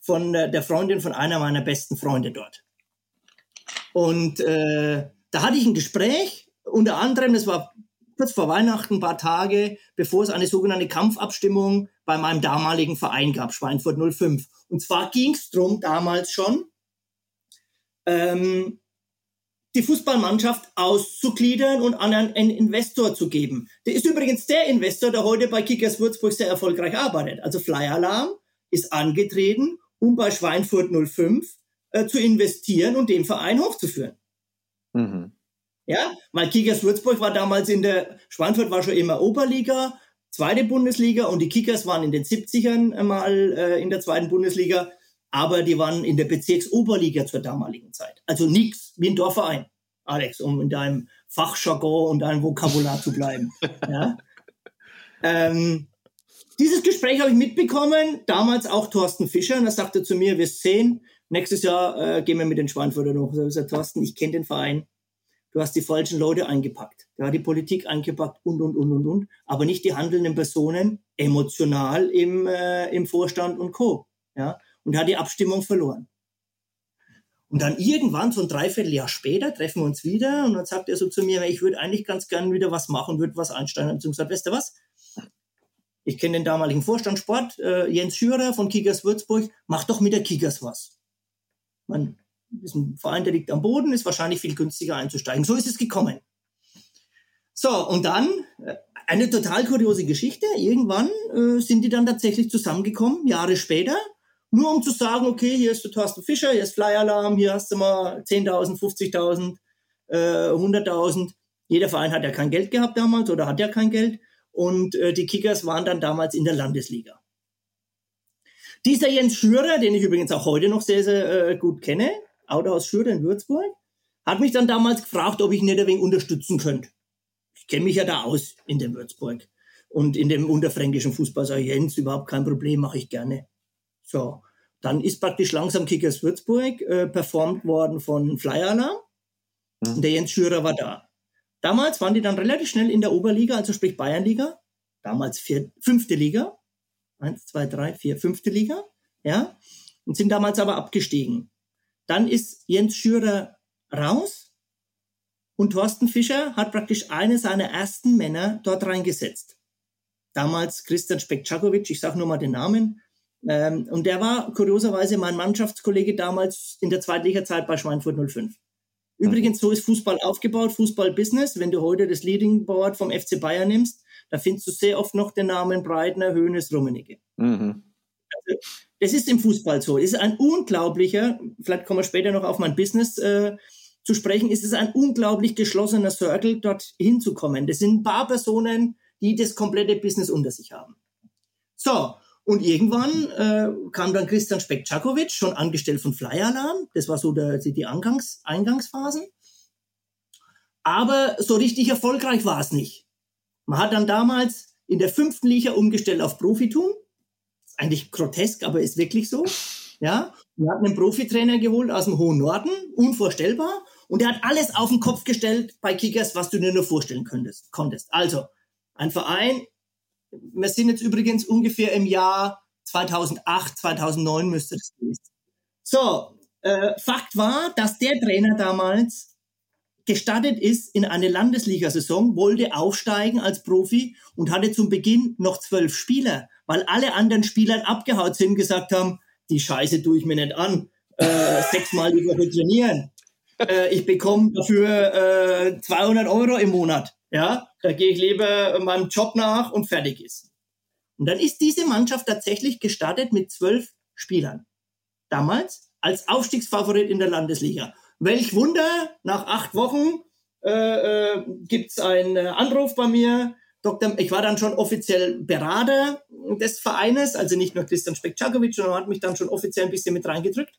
von der Freundin von einer meiner besten Freunde dort. Und äh, da hatte ich ein Gespräch, unter anderem, das war kurz vor Weihnachten, ein paar Tage, bevor es eine sogenannte Kampfabstimmung bei meinem damaligen Verein gab, Schweinfurt 05. Und zwar ging es darum, damals schon, ähm, die Fußballmannschaft auszugliedern und an einen Investor zu geben. Der ist übrigens der Investor, der heute bei Kickers Würzburg sehr erfolgreich arbeitet. Also Flyer Alarm ist angetreten, um bei Schweinfurt 05 äh, zu investieren und den Verein hochzuführen. Mhm. Ja, weil Kickers Würzburg war damals in der, Schweinfurt war schon immer Oberliga, zweite Bundesliga und die Kickers waren in den 70ern mal äh, in der zweiten Bundesliga, aber die waren in der Bezirksoberliga zur damaligen Zeit. Also nichts wie ein Dorfverein, Alex, um in deinem Fachjargon und deinem Vokabular zu bleiben. ja? ähm, dieses Gespräch habe ich mitbekommen, damals auch Thorsten Fischer, und er sagte zu mir, wir sehen, nächstes Jahr äh, gehen wir mit den Schweinfurter noch. Ich sagte, Thorsten, ich kenne den Verein, du hast die falschen Leute eingepackt. Hast die Politik eingepackt und, und, und, und, und, aber nicht die handelnden Personen emotional im, äh, im Vorstand und Co. Ja? Und hat die Abstimmung verloren. Und dann irgendwann, so ein Dreivierteljahr später, treffen wir uns wieder und dann sagt er so zu mir, ich würde eigentlich ganz gern wieder was machen, würde was einsteigen. Und gesagt, weißt du was? Ich kenne den damaligen Vorstand Sport, äh, Jens Schürer von Kickers Würzburg, mach doch mit der Kickers was. Man ist ein Verein, der liegt am Boden, ist wahrscheinlich viel günstiger einzusteigen. So ist es gekommen. So, und dann äh, eine total kuriose Geschichte. Irgendwann äh, sind die dann tatsächlich zusammengekommen, Jahre später, nur um zu sagen, okay, hier ist der Thorsten Fischer, hier ist Fly Alarm, hier hast du mal 10.000, 50.000, äh, 100.000. Jeder Verein hat ja kein Geld gehabt damals oder hat ja kein Geld. Und äh, die Kickers waren dann damals in der Landesliga. Dieser Jens Schürer, den ich übrigens auch heute noch sehr, sehr äh, gut kenne, Autohaus Schürer in Würzburg, hat mich dann damals gefragt, ob ich nicht ein wenig unterstützen könnte. Ich kenne mich ja da aus in dem Würzburg und in dem unterfränkischen Fußball. Sag ich, Jens, überhaupt kein Problem, mache ich gerne. So, dann ist praktisch langsam Kickers Würzburg äh, performt worden von Flyer Alarm. Mhm. Und der Jens Schürer war da. Damals waren die dann relativ schnell in der Oberliga, also sprich Bayernliga. Damals vier, fünfte Liga. Eins, zwei, drei, vier, fünfte Liga. Ja. Und sind damals aber abgestiegen. Dann ist Jens Schürer raus und Thorsten Fischer hat praktisch eine seiner ersten Männer dort reingesetzt. Damals Christian Spekczakowitsch, ich sage nur mal den Namen, ähm, und der war kurioserweise mein Mannschaftskollege damals in der Zweitliga-Zeit bei Schweinfurt 05. Übrigens, so ist Fußball aufgebaut, Fußball-Business. Wenn du heute das Leading Board vom FC Bayern nimmst, da findest du sehr oft noch den Namen Breitner, Höhnes, Rummenigge. Mhm. Das ist im Fußball so. Es ist ein unglaublicher, vielleicht kommen wir später noch auf mein Business äh, zu sprechen, es ist ein unglaublich geschlossener Circle, dort hinzukommen. Das sind ein paar Personen, die das komplette Business unter sich haben. So, und irgendwann äh, kam dann Christian Spekczakowitsch, schon angestellt von Fly Alarm. Das war so der, die Angangs, Eingangsphasen. Aber so richtig erfolgreich war es nicht. Man hat dann damals in der fünften Liga umgestellt auf Profitum. Eigentlich grotesk, aber ist wirklich so. Ja, wir hatten einen Profitrainer geholt aus dem hohen Norden, unvorstellbar. Und er hat alles auf den Kopf gestellt bei Kickers, was du dir nur vorstellen könntest, konntest. Also, ein Verein wir sind jetzt übrigens ungefähr im Jahr 2008, 2009 müsste das gewesen So, äh, Fakt war, dass der Trainer damals gestartet ist in eine Landesliga-Saison, wollte aufsteigen als Profi und hatte zum Beginn noch zwölf Spieler, weil alle anderen Spieler abgehaut sind und gesagt haben, die Scheiße tue ich mir nicht an, äh, sechsmal die Woche trainieren. Äh, ich bekomme dafür äh, 200 Euro im Monat. Ja, da gehe ich lieber meinem Job nach und fertig ist. Und dann ist diese Mannschaft tatsächlich gestartet mit zwölf Spielern. Damals als Aufstiegsfavorit in der Landesliga. Welch Wunder, nach acht Wochen äh, äh, gibt es einen Anruf bei mir. Dr. Ich war dann schon offiziell Berater des Vereines, also nicht nur Christian Spekczakowitsch, sondern hat mich dann schon offiziell ein bisschen mit reingedrückt.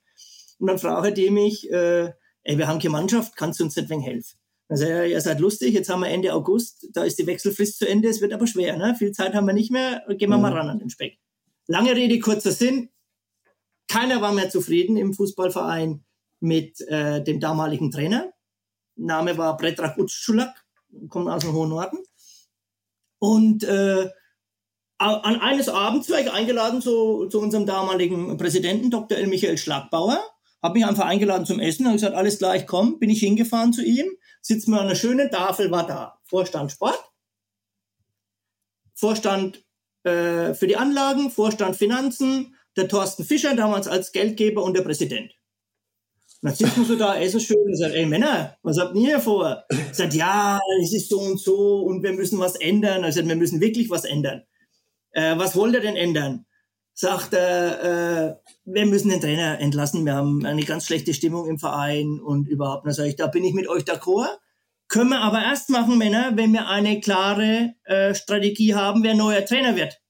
Und dann fragte die mich, äh, ey, wir haben keine Mannschaft, kannst du uns nicht wenig helfen? Also ja, ihr seid lustig, jetzt haben wir Ende August, da ist die Wechselfrist zu Ende, es wird aber schwer, ne? Viel Zeit haben wir nicht mehr, gehen wir mhm. mal ran an den Speck. Lange Rede, kurzer Sinn. Keiner war mehr zufrieden im Fußballverein mit äh, dem damaligen Trainer. Name war Predrag Utschulak, kommt aus dem hohen Norden. Und äh, an eines Abends war ich eingeladen zu, zu unserem damaligen Präsidenten, Dr. L. Michael Schlagbauer. Habe mich einfach eingeladen zum Essen und gesagt, alles klar, ich komme. Bin ich hingefahren zu ihm sitzen wir an einer schönen Tafel, war da Vorstand Sport, Vorstand äh, für die Anlagen, Vorstand Finanzen, der Thorsten Fischer damals als Geldgeber und der Präsident. Dann sitzen wir so da, essen schön und sagt, ey Männer, was habt ihr hier vor? Sagt, ja, es ist so und so und wir müssen was ändern. Also wir müssen wirklich was ändern. Äh, was wollt ihr denn ändern? Sagt er, äh, wir müssen den Trainer entlassen, wir haben eine ganz schlechte Stimmung im Verein und überhaupt. Dann sage ich, da bin ich mit euch d'accord. Können wir aber erst machen, Männer, wenn wir eine klare äh, Strategie haben, wer neuer Trainer wird.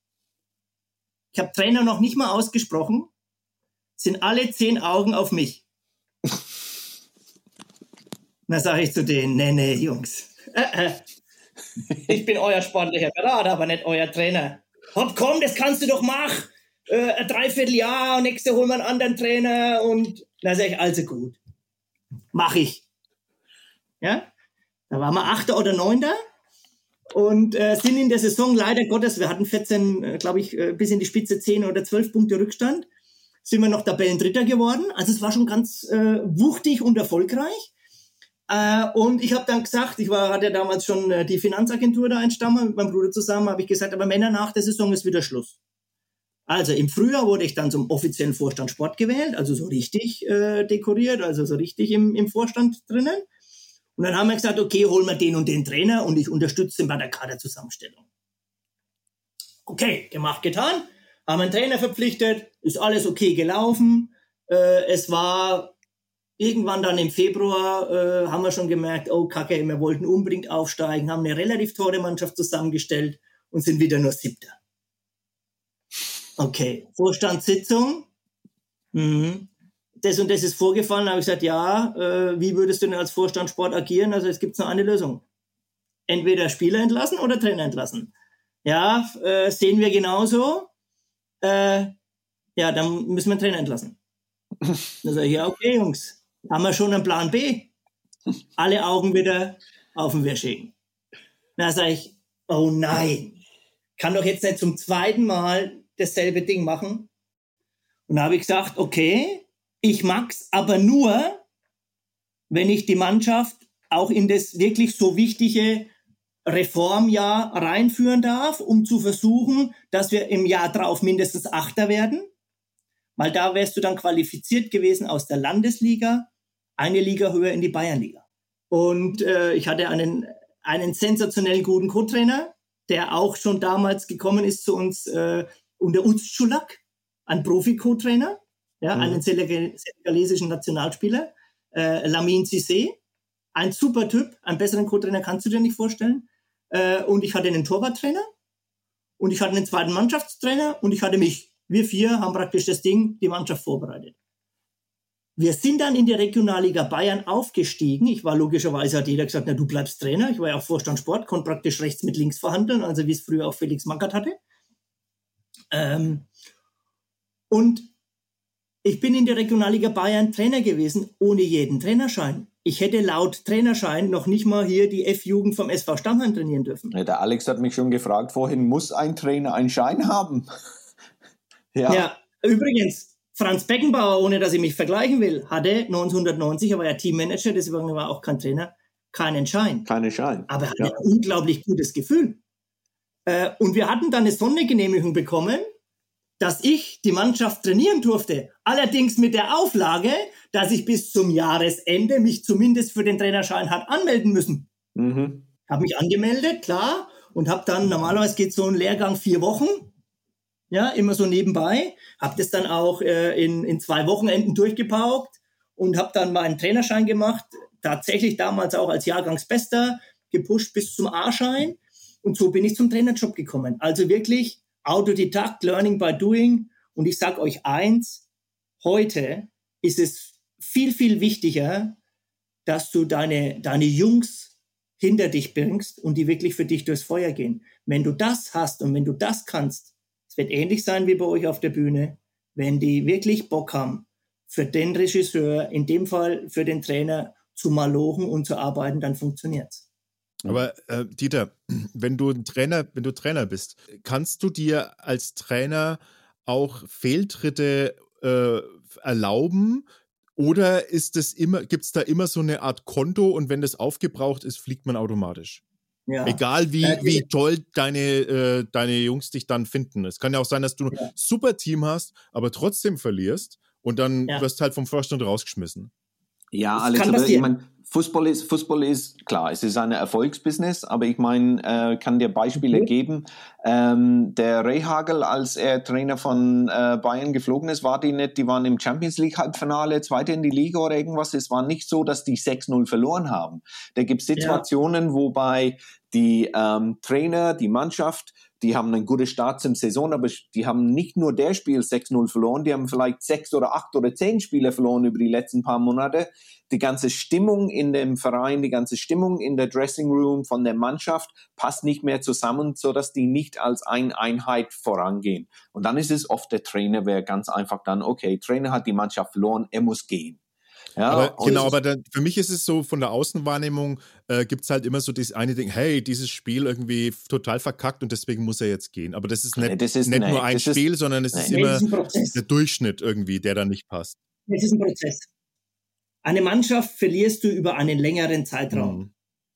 Ich habe Trainer noch nicht mal ausgesprochen, sind alle zehn Augen auf mich. Dann sage ich zu denen, nee, nee, Jungs. Äh, äh. Ich bin euer sportlicher Berater, aber nicht euer Trainer. Hopp, komm, das kannst du doch machen. Äh, ein Dreivierteljahr und nächste holen wir einen anderen Trainer und dann sage ich, also gut. Mach ich. Ja? Da waren wir Achter oder Neunter und äh, sind in der Saison leider Gottes, wir hatten 14, äh, glaube ich, bis in die Spitze 10 oder 12 Punkte Rückstand, sind wir noch Tabellendritter geworden. Also es war schon ganz äh, wuchtig und erfolgreich. Äh, und ich habe dann gesagt, ich war, hatte damals schon äh, die Finanzagentur da einstammen, mit meinem Bruder zusammen, habe ich gesagt, aber Männer nach der Saison ist wieder Schluss. Also im Frühjahr wurde ich dann zum offiziellen Vorstand Sport gewählt, also so richtig äh, dekoriert, also so richtig im, im Vorstand drinnen. Und dann haben wir gesagt, okay, holen wir den und den Trainer und ich unterstütze ihn bei der Kaderzusammenstellung. Okay, gemacht, getan. Haben einen Trainer verpflichtet, ist alles okay gelaufen. Äh, es war irgendwann dann im Februar, äh, haben wir schon gemerkt, oh Kacke, wir wollten unbedingt aufsteigen, haben eine relativ teure Mannschaft zusammengestellt und sind wieder nur Siebter. Okay, Vorstandssitzung. Mhm das und das ist vorgefallen. Da habe ich gesagt, ja, äh, wie würdest du denn als Vorstand Sport agieren? Also es gibt nur eine Lösung. Entweder Spieler entlassen oder Trainer entlassen. Ja, äh, sehen wir genauso. Äh, ja, dann müssen wir einen Trainer entlassen. Da sage ich, ja, okay, Jungs, haben wir schon einen Plan B? Alle Augen wieder auf den Wäsching. Da sage ich, oh nein, kann doch jetzt nicht zum zweiten Mal dasselbe Ding machen. Und da habe ich gesagt, okay, ich mag's aber nur, wenn ich die Mannschaft auch in das wirklich so wichtige Reformjahr reinführen darf, um zu versuchen, dass wir im Jahr drauf mindestens Achter werden. Weil da wärst du dann qualifiziert gewesen aus der Landesliga, eine Liga höher in die Bayernliga. Und äh, ich hatte einen, einen sensationell guten Co-Trainer, der auch schon damals gekommen ist zu uns äh, unter Uzculak, ein Profi-Co-Trainer ja, mhm. einen senegalesischen Nationalspieler, äh, Lamin Cissé, ein super Typ, einen besseren Co-Trainer kannst du dir nicht vorstellen. Äh, und ich hatte einen Torwarttrainer und ich hatte einen zweiten Mannschaftstrainer und ich hatte mich. Wir vier haben praktisch das Ding, die Mannschaft vorbereitet. Wir sind dann in die Regionalliga Bayern aufgestiegen. Ich war logischerweise, hat jeder gesagt, na, du bleibst Trainer. Ich war ja auch Vorstand Sport, konnte praktisch rechts mit links verhandeln, also wie es früher auch Felix Magath hatte. Ähm, und ich bin in der Regionalliga Bayern Trainer gewesen, ohne jeden Trainerschein. Ich hätte laut Trainerschein noch nicht mal hier die F-Jugend vom SV Stammheim trainieren dürfen. Ja, der Alex hat mich schon gefragt, vorhin muss ein Trainer einen Schein haben? ja. ja, übrigens, Franz Beckenbauer, ohne dass ich mich vergleichen will, hatte 1990, er war ja Teammanager, deswegen war auch kein Trainer, keinen Schein. Keinen Schein. Aber er hatte ja. ein unglaublich gutes Gefühl. Äh, und wir hatten dann eine Sondergenehmigung bekommen dass ich die Mannschaft trainieren durfte. Allerdings mit der Auflage, dass ich bis zum Jahresende mich zumindest für den Trainerschein hat anmelden müssen. Mhm. Habe mich angemeldet, klar, und habe dann, normalerweise geht so ein Lehrgang vier Wochen, ja, immer so nebenbei, habe das dann auch äh, in, in zwei Wochenenden durchgepaukt und habe dann meinen Trainerschein gemacht, tatsächlich damals auch als Jahrgangsbester, gepusht bis zum A-Schein und so bin ich zum Trainerjob gekommen. Also wirklich Autodidakt, Learning by Doing. Und ich sage euch eins, heute ist es viel, viel wichtiger, dass du deine, deine Jungs hinter dich bringst und die wirklich für dich durchs Feuer gehen. Wenn du das hast und wenn du das kannst, es wird ähnlich sein wie bei euch auf der Bühne, wenn die wirklich Bock haben, für den Regisseur, in dem Fall für den Trainer zu malochen und zu arbeiten, dann funktioniert's. Aber äh, Dieter, wenn du Trainer, wenn du Trainer bist, kannst du dir als Trainer auch Fehltritte äh, erlauben? Oder ist es immer, gibt es da immer so eine Art Konto und wenn das aufgebraucht ist, fliegt man automatisch? Ja. Egal wie, wie toll deine, äh, deine Jungs dich dann finden. Es kann ja auch sein, dass du ein super Team hast, aber trotzdem verlierst und dann ja. wirst halt vom Vorstand rausgeschmissen. Ja, alles, aber ich meine, Fußball ist, Fußball ist klar, es ist ein Erfolgsbusiness, aber ich meine, äh, kann dir Beispiele okay. geben. Ähm, der Rehagel, als er Trainer von äh, Bayern geflogen ist, war die nicht, die waren im Champions League Halbfinale, zweite in die Liga oder irgendwas. Es war nicht so, dass die 6-0 verloren haben. Da gibt es Situationen, ja. wobei die ähm, Trainer, die Mannschaft die haben einen guten Start zum Saison, aber die haben nicht nur der Spiel 6-0 verloren, die haben vielleicht sechs oder acht oder zehn Spiele verloren über die letzten paar Monate. Die ganze Stimmung in dem Verein, die ganze Stimmung in der Dressing Room von der Mannschaft passt nicht mehr zusammen, so dass die nicht als eine Einheit vorangehen. Und dann ist es oft der Trainer, wer ganz einfach dann, okay, Trainer hat die Mannschaft verloren, er muss gehen. Ja, aber, genau, aber dann, für mich ist es so, von der Außenwahrnehmung äh, gibt es halt immer so das eine Ding, hey, dieses Spiel irgendwie total verkackt und deswegen muss er jetzt gehen. Aber das ist nicht, das ist, nicht nein, nur ein Spiel, ist, sondern es nein. ist immer ist der Durchschnitt irgendwie, der da nicht passt. Es ist ein Prozess. Eine Mannschaft verlierst du über einen längeren Zeitraum. Mhm.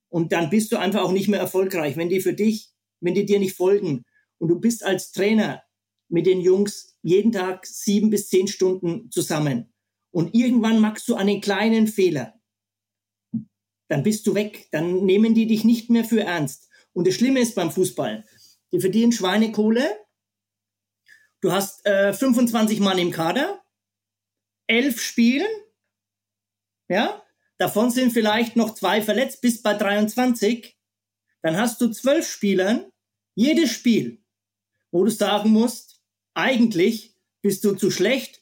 Und dann bist du einfach auch nicht mehr erfolgreich. Wenn die für dich, wenn die dir nicht folgen und du bist als Trainer mit den Jungs jeden Tag sieben bis zehn Stunden zusammen und irgendwann machst du einen kleinen Fehler. Dann bist du weg. Dann nehmen die dich nicht mehr für ernst. Und das Schlimme ist beim Fußball, die verdienen Schweinekohle. Du hast äh, 25 Mann im Kader, elf spielen, ja, davon sind vielleicht noch zwei verletzt, bis bei 23. Dann hast du zwölf Spielern, jedes Spiel, wo du sagen musst, eigentlich bist du zu schlecht,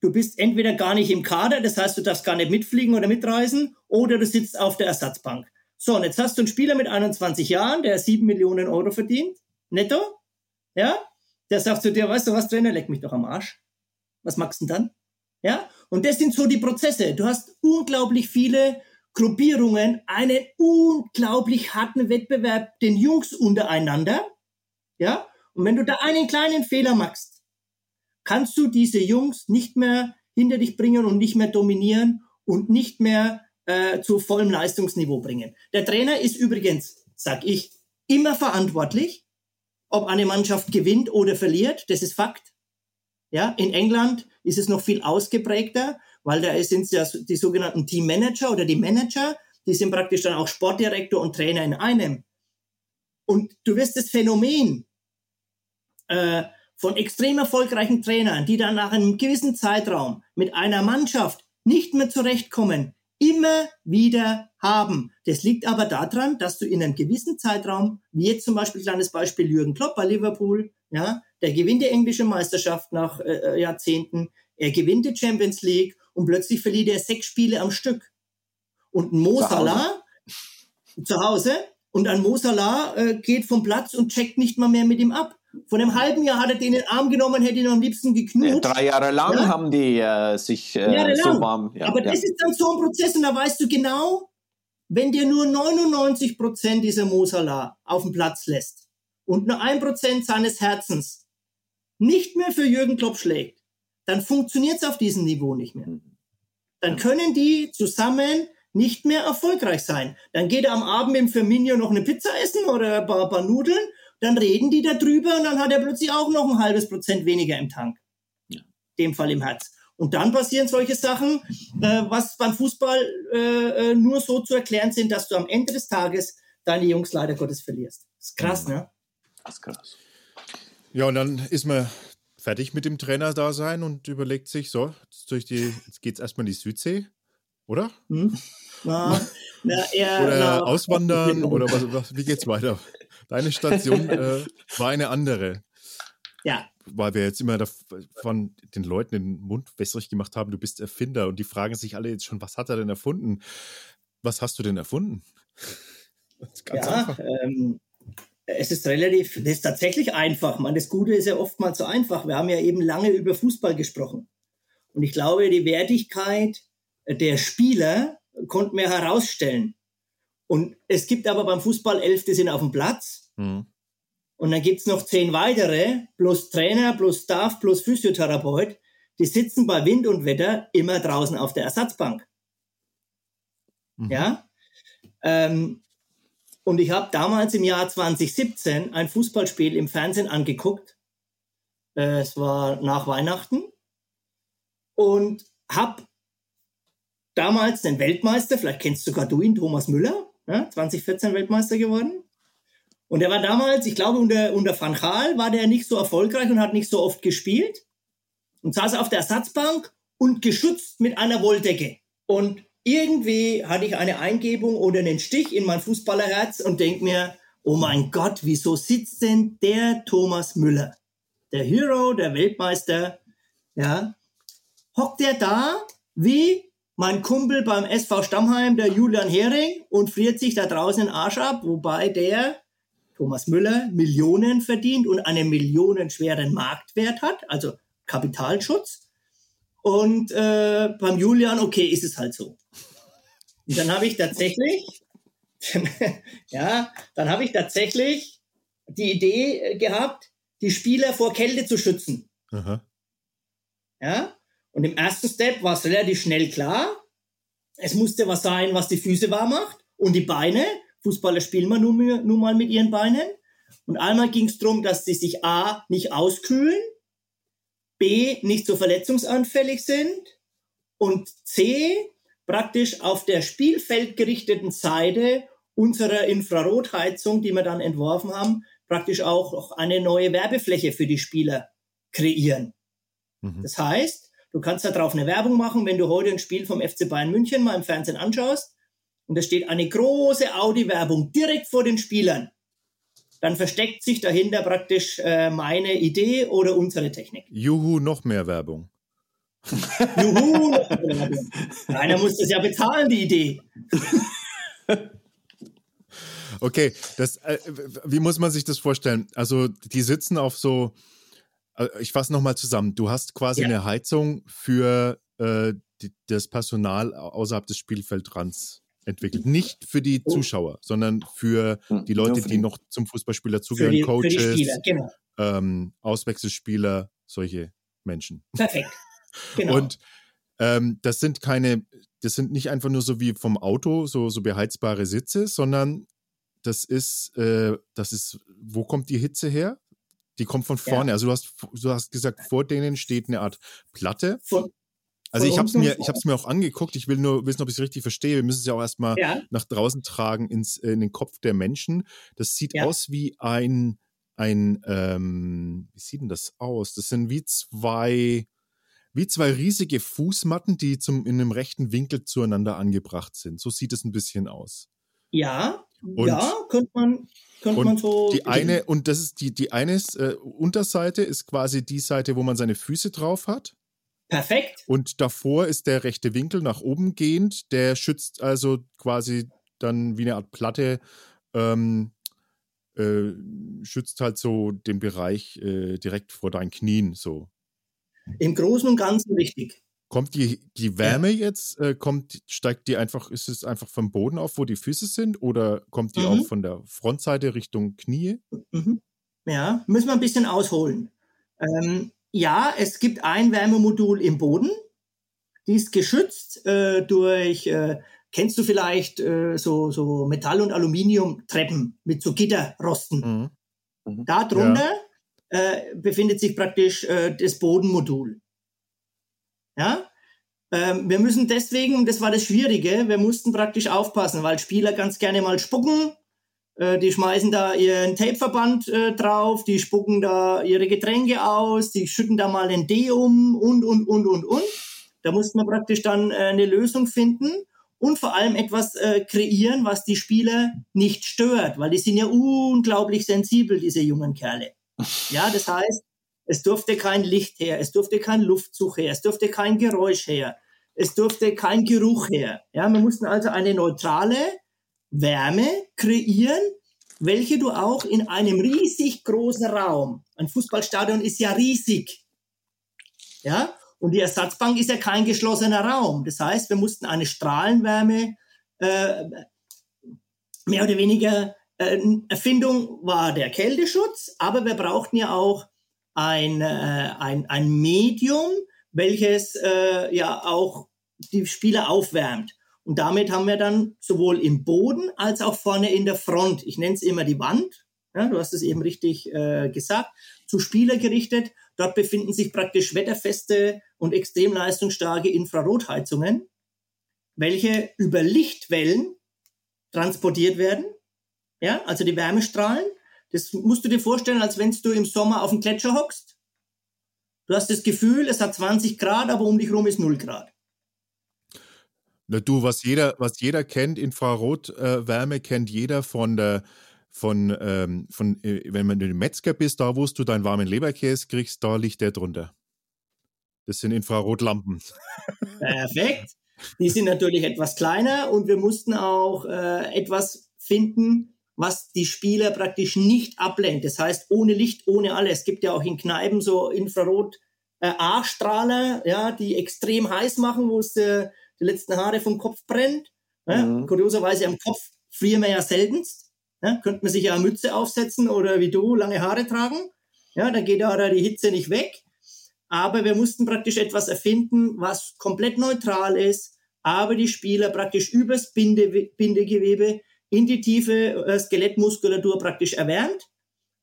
Du bist entweder gar nicht im Kader, das heißt, du darfst gar nicht mitfliegen oder mitreisen, oder du sitzt auf der Ersatzbank. So, und jetzt hast du einen Spieler mit 21 Jahren, der 7 Millionen Euro verdient, netto, ja, der sagt zu dir, weißt du was, Trainer, leck mich doch am Arsch. Was machst du denn dann? Ja, und das sind so die Prozesse. Du hast unglaublich viele Gruppierungen, einen unglaublich harten Wettbewerb den Jungs untereinander, ja, und wenn du da einen kleinen Fehler machst, kannst du diese Jungs nicht mehr hinter dich bringen und nicht mehr dominieren und nicht mehr äh, zu vollem Leistungsniveau bringen. Der Trainer ist übrigens, sag ich, immer verantwortlich, ob eine Mannschaft gewinnt oder verliert. Das ist Fakt. Ja, in England ist es noch viel ausgeprägter, weil da sind ja die sogenannten Teammanager oder die Manager, die sind praktisch dann auch Sportdirektor und Trainer in einem. Und du wirst das Phänomen äh, von extrem erfolgreichen Trainern, die dann nach einem gewissen Zeitraum mit einer Mannschaft nicht mehr zurechtkommen, immer wieder haben. Das liegt aber daran, dass du in einem gewissen Zeitraum, wie jetzt zum Beispiel kleines Beispiel Jürgen Klopp bei Liverpool, ja, der gewinnt die englische Meisterschaft nach äh, äh Jahrzehnten, er gewinnt die Champions League und plötzlich verliert er sechs Spiele am Stück. Und Mo Salah zu Hause und ein Mo Salah äh, geht vom Platz und checkt nicht mal mehr mit ihm ab. Von einem halben Jahr hat er den in den Arm genommen, hätte ihn am liebsten geknutscht. Ja, drei Jahre lang ja. haben die äh, sich äh, so warm. Ja, Aber das ist dann so ein Prozess und da weißt du genau, wenn dir nur 99 Prozent dieser Mosala auf dem Platz lässt und nur ein Prozent seines Herzens nicht mehr für Jürgen Klopp schlägt, dann funktioniert es auf diesem Niveau nicht mehr. Mhm. Dann können die zusammen nicht mehr erfolgreich sein. Dann geht er am Abend im Firmino noch eine Pizza essen oder ein paar, paar Nudeln dann reden die darüber und dann hat er plötzlich auch noch ein halbes Prozent weniger im Tank. Ja. Dem Fall im Herz. Und dann passieren solche Sachen, äh, was beim Fußball äh, äh, nur so zu erklären sind, dass du am Ende des Tages deine Jungs leider Gottes verlierst. Das ist krass, ja. ne? Das ist krass. Ja, und dann ist man fertig mit dem Trainer da sein und überlegt sich, so, jetzt, durch die, jetzt geht's erstmal in die Südsee, oder? Hm? Na, na, eher, oder na, auswandern oder was, was, wie geht's weiter? Deine Station äh, war eine andere. Ja. Weil wir jetzt immer von den Leuten den Mund wässrig gemacht haben, du bist Erfinder und die fragen sich alle jetzt schon, was hat er denn erfunden? Was hast du denn erfunden? ja, ähm, es ist relativ, das ist tatsächlich einfach. Man, das Gute ist ja oftmals so einfach. Wir haben ja eben lange über Fußball gesprochen. Und ich glaube, die Wertigkeit der Spieler konnten wir herausstellen. Und es gibt aber beim Fußball elf, die sind auf dem Platz. Mhm. Und dann gibt's noch zehn weitere, plus Trainer, plus Staff, plus Physiotherapeut, die sitzen bei Wind und Wetter immer draußen auf der Ersatzbank. Mhm. Ja? Ähm, und ich habe damals im Jahr 2017 ein Fußballspiel im Fernsehen angeguckt. Äh, es war nach Weihnachten. Und habe damals den Weltmeister, vielleicht kennst sogar du ihn, Thomas Müller, ja, 2014 Weltmeister geworden. Und er war damals, ich glaube, unter, unter Van Gaal war der nicht so erfolgreich und hat nicht so oft gespielt. Und saß auf der Ersatzbank und geschützt mit einer Wolldecke. Und irgendwie hatte ich eine Eingebung oder einen Stich in mein Fußballerherz und denk mir, oh mein Gott, wieso sitzt denn der Thomas Müller, der Hero, der Weltmeister, ja, hockt der da wie mein Kumpel beim SV Stammheim, der Julian Hering, und friert sich da draußen den Arsch ab, wobei der Thomas Müller Millionen verdient und einen millionenschweren Marktwert hat, also Kapitalschutz. Und äh, beim Julian, okay, ist es halt so. Und dann habe ich tatsächlich, ja, dann habe ich tatsächlich die Idee gehabt, die Spieler vor Kälte zu schützen. Aha. Ja, und im ersten Step war es relativ schnell klar, es musste was sein, was die Füße warm macht und die Beine. Fußballer spielen wir nun, nun mal mit ihren Beinen. Und einmal ging es darum, dass sie sich A nicht auskühlen, B nicht so verletzungsanfällig sind und C praktisch auf der spielfeldgerichteten Seite unserer Infrarotheizung, die wir dann entworfen haben, praktisch auch eine neue Werbefläche für die Spieler kreieren. Mhm. Das heißt, du kannst da drauf eine Werbung machen, wenn du heute ein Spiel vom FC Bayern München mal im Fernsehen anschaust und da steht eine große Audi-Werbung direkt vor den Spielern dann versteckt sich dahinter praktisch äh, meine Idee oder unsere Technik. Juhu, noch mehr Werbung. Juhu, noch mehr Werbung. Einer muss das ja bezahlen, die Idee. Okay, das, äh, wie muss man sich das vorstellen? Also, die sitzen auf so, ich fasse nochmal zusammen. Du hast quasi ja. eine Heizung für äh, die, das Personal außerhalb des Spielfeldrands entwickelt. Nicht für die oh. Zuschauer, sondern für die Leute, die noch zum Fußballspieler zugehören, die, Coaches, Spieler, genau. ähm, Auswechselspieler, solche Menschen. Perfekt. Genau. Und ähm, das sind keine, das sind nicht einfach nur so wie vom Auto, so, so beheizbare Sitze, sondern das ist, äh, das ist, wo kommt die Hitze her? Die kommt von vorne. Ja. Also du hast, du hast gesagt, vor denen steht eine Art Platte. Von, also ich habe es mir, ich habe mir auch angeguckt. Ich will nur wissen, ob ich es richtig verstehe. Wir müssen es ja auch erstmal ja. nach draußen tragen ins äh, in den Kopf der Menschen. Das sieht ja. aus wie ein ein ähm, wie sieht denn das aus? Das sind wie zwei wie zwei riesige Fußmatten, die zum in einem rechten Winkel zueinander angebracht sind. So sieht es ein bisschen aus. Ja, und, ja, könnte man könnte man so. Die eine und das ist die die eine äh, Unterseite ist quasi die Seite, wo man seine Füße drauf hat. Perfekt. Und davor ist der rechte Winkel nach oben gehend. Der schützt also quasi dann wie eine Art Platte, ähm, äh, schützt halt so den Bereich äh, direkt vor deinen Knien so. Im Großen und Ganzen richtig. Kommt die, die Wärme ja. jetzt, äh, kommt, steigt die einfach, ist es einfach vom Boden auf, wo die Füße sind, oder kommt die mhm. auch von der Frontseite Richtung Knie? Mhm. Ja, müssen wir ein bisschen ausholen. Ähm, ja, es gibt ein Wärmemodul im Boden. Die ist geschützt äh, durch, äh, kennst du vielleicht äh, so, so Metall- und Aluminiumtreppen mit so Gitterrosten. Mhm. Mhm. Darunter ja. äh, befindet sich praktisch äh, das Bodenmodul. Ja, ähm, wir müssen deswegen, das war das Schwierige, wir mussten praktisch aufpassen, weil Spieler ganz gerne mal spucken äh, die schmeißen da ihren Tapeverband äh, drauf, die spucken da ihre Getränke aus, die schütten da mal ein D um und, und, und, und, und. Da musste man praktisch dann äh, eine Lösung finden und vor allem etwas äh, kreieren, was die Spieler nicht stört, weil die sind ja unglaublich sensibel, diese jungen Kerle. Ja, das heißt, es durfte kein Licht her, es durfte kein Luftzug her, es durfte kein Geräusch her, es durfte kein Geruch her. Ja, wir mussten also eine neutrale, Wärme kreieren, welche du auch in einem riesig großen Raum, ein Fußballstadion ist ja riesig, ja, und die Ersatzbank ist ja kein geschlossener Raum. Das heißt, wir mussten eine Strahlenwärme, äh, mehr oder weniger äh, Erfindung war der Kälteschutz, aber wir brauchten ja auch ein, äh, ein, ein Medium, welches äh, ja auch die Spieler aufwärmt. Und damit haben wir dann sowohl im Boden als auch vorne in der Front, ich nenne es immer die Wand, ja, du hast es eben richtig äh, gesagt, zu Spieler gerichtet. Dort befinden sich praktisch wetterfeste und extrem leistungsstarke Infrarotheizungen, welche über Lichtwellen transportiert werden. Ja, also die Wärmestrahlen. Das musst du dir vorstellen, als wenn du im Sommer auf dem Gletscher hockst. Du hast das Gefühl, es hat 20 Grad, aber um dich herum ist 0 Grad. Na du, was jeder, was jeder kennt, Infrarotwärme äh, kennt jeder von der von, ähm, von äh, wenn man in den Metzger bist, da wo du deinen warmen Leberkäse kriegst, da liegt der drunter. Das sind Infrarotlampen. Perfekt. Die sind natürlich etwas kleiner und wir mussten auch äh, etwas finden, was die Spieler praktisch nicht ablenkt. Das heißt, ohne Licht, ohne alles. Es gibt ja auch in Kneipen so Infrarot äh, A-Strahler, ja, die extrem heiß machen, wo es äh, die letzten Haare vom Kopf brennt. Ja? Mhm. Kurioserweise am Kopf frieren wir ja seltenst. Ja? Könnte man sich ja eine Mütze aufsetzen oder wie du lange Haare tragen. Ja, dann geht da die Hitze nicht weg. Aber wir mussten praktisch etwas erfinden, was komplett neutral ist, aber die Spieler praktisch übers Binde, Bindegewebe in die tiefe äh, Skelettmuskulatur praktisch erwärmt.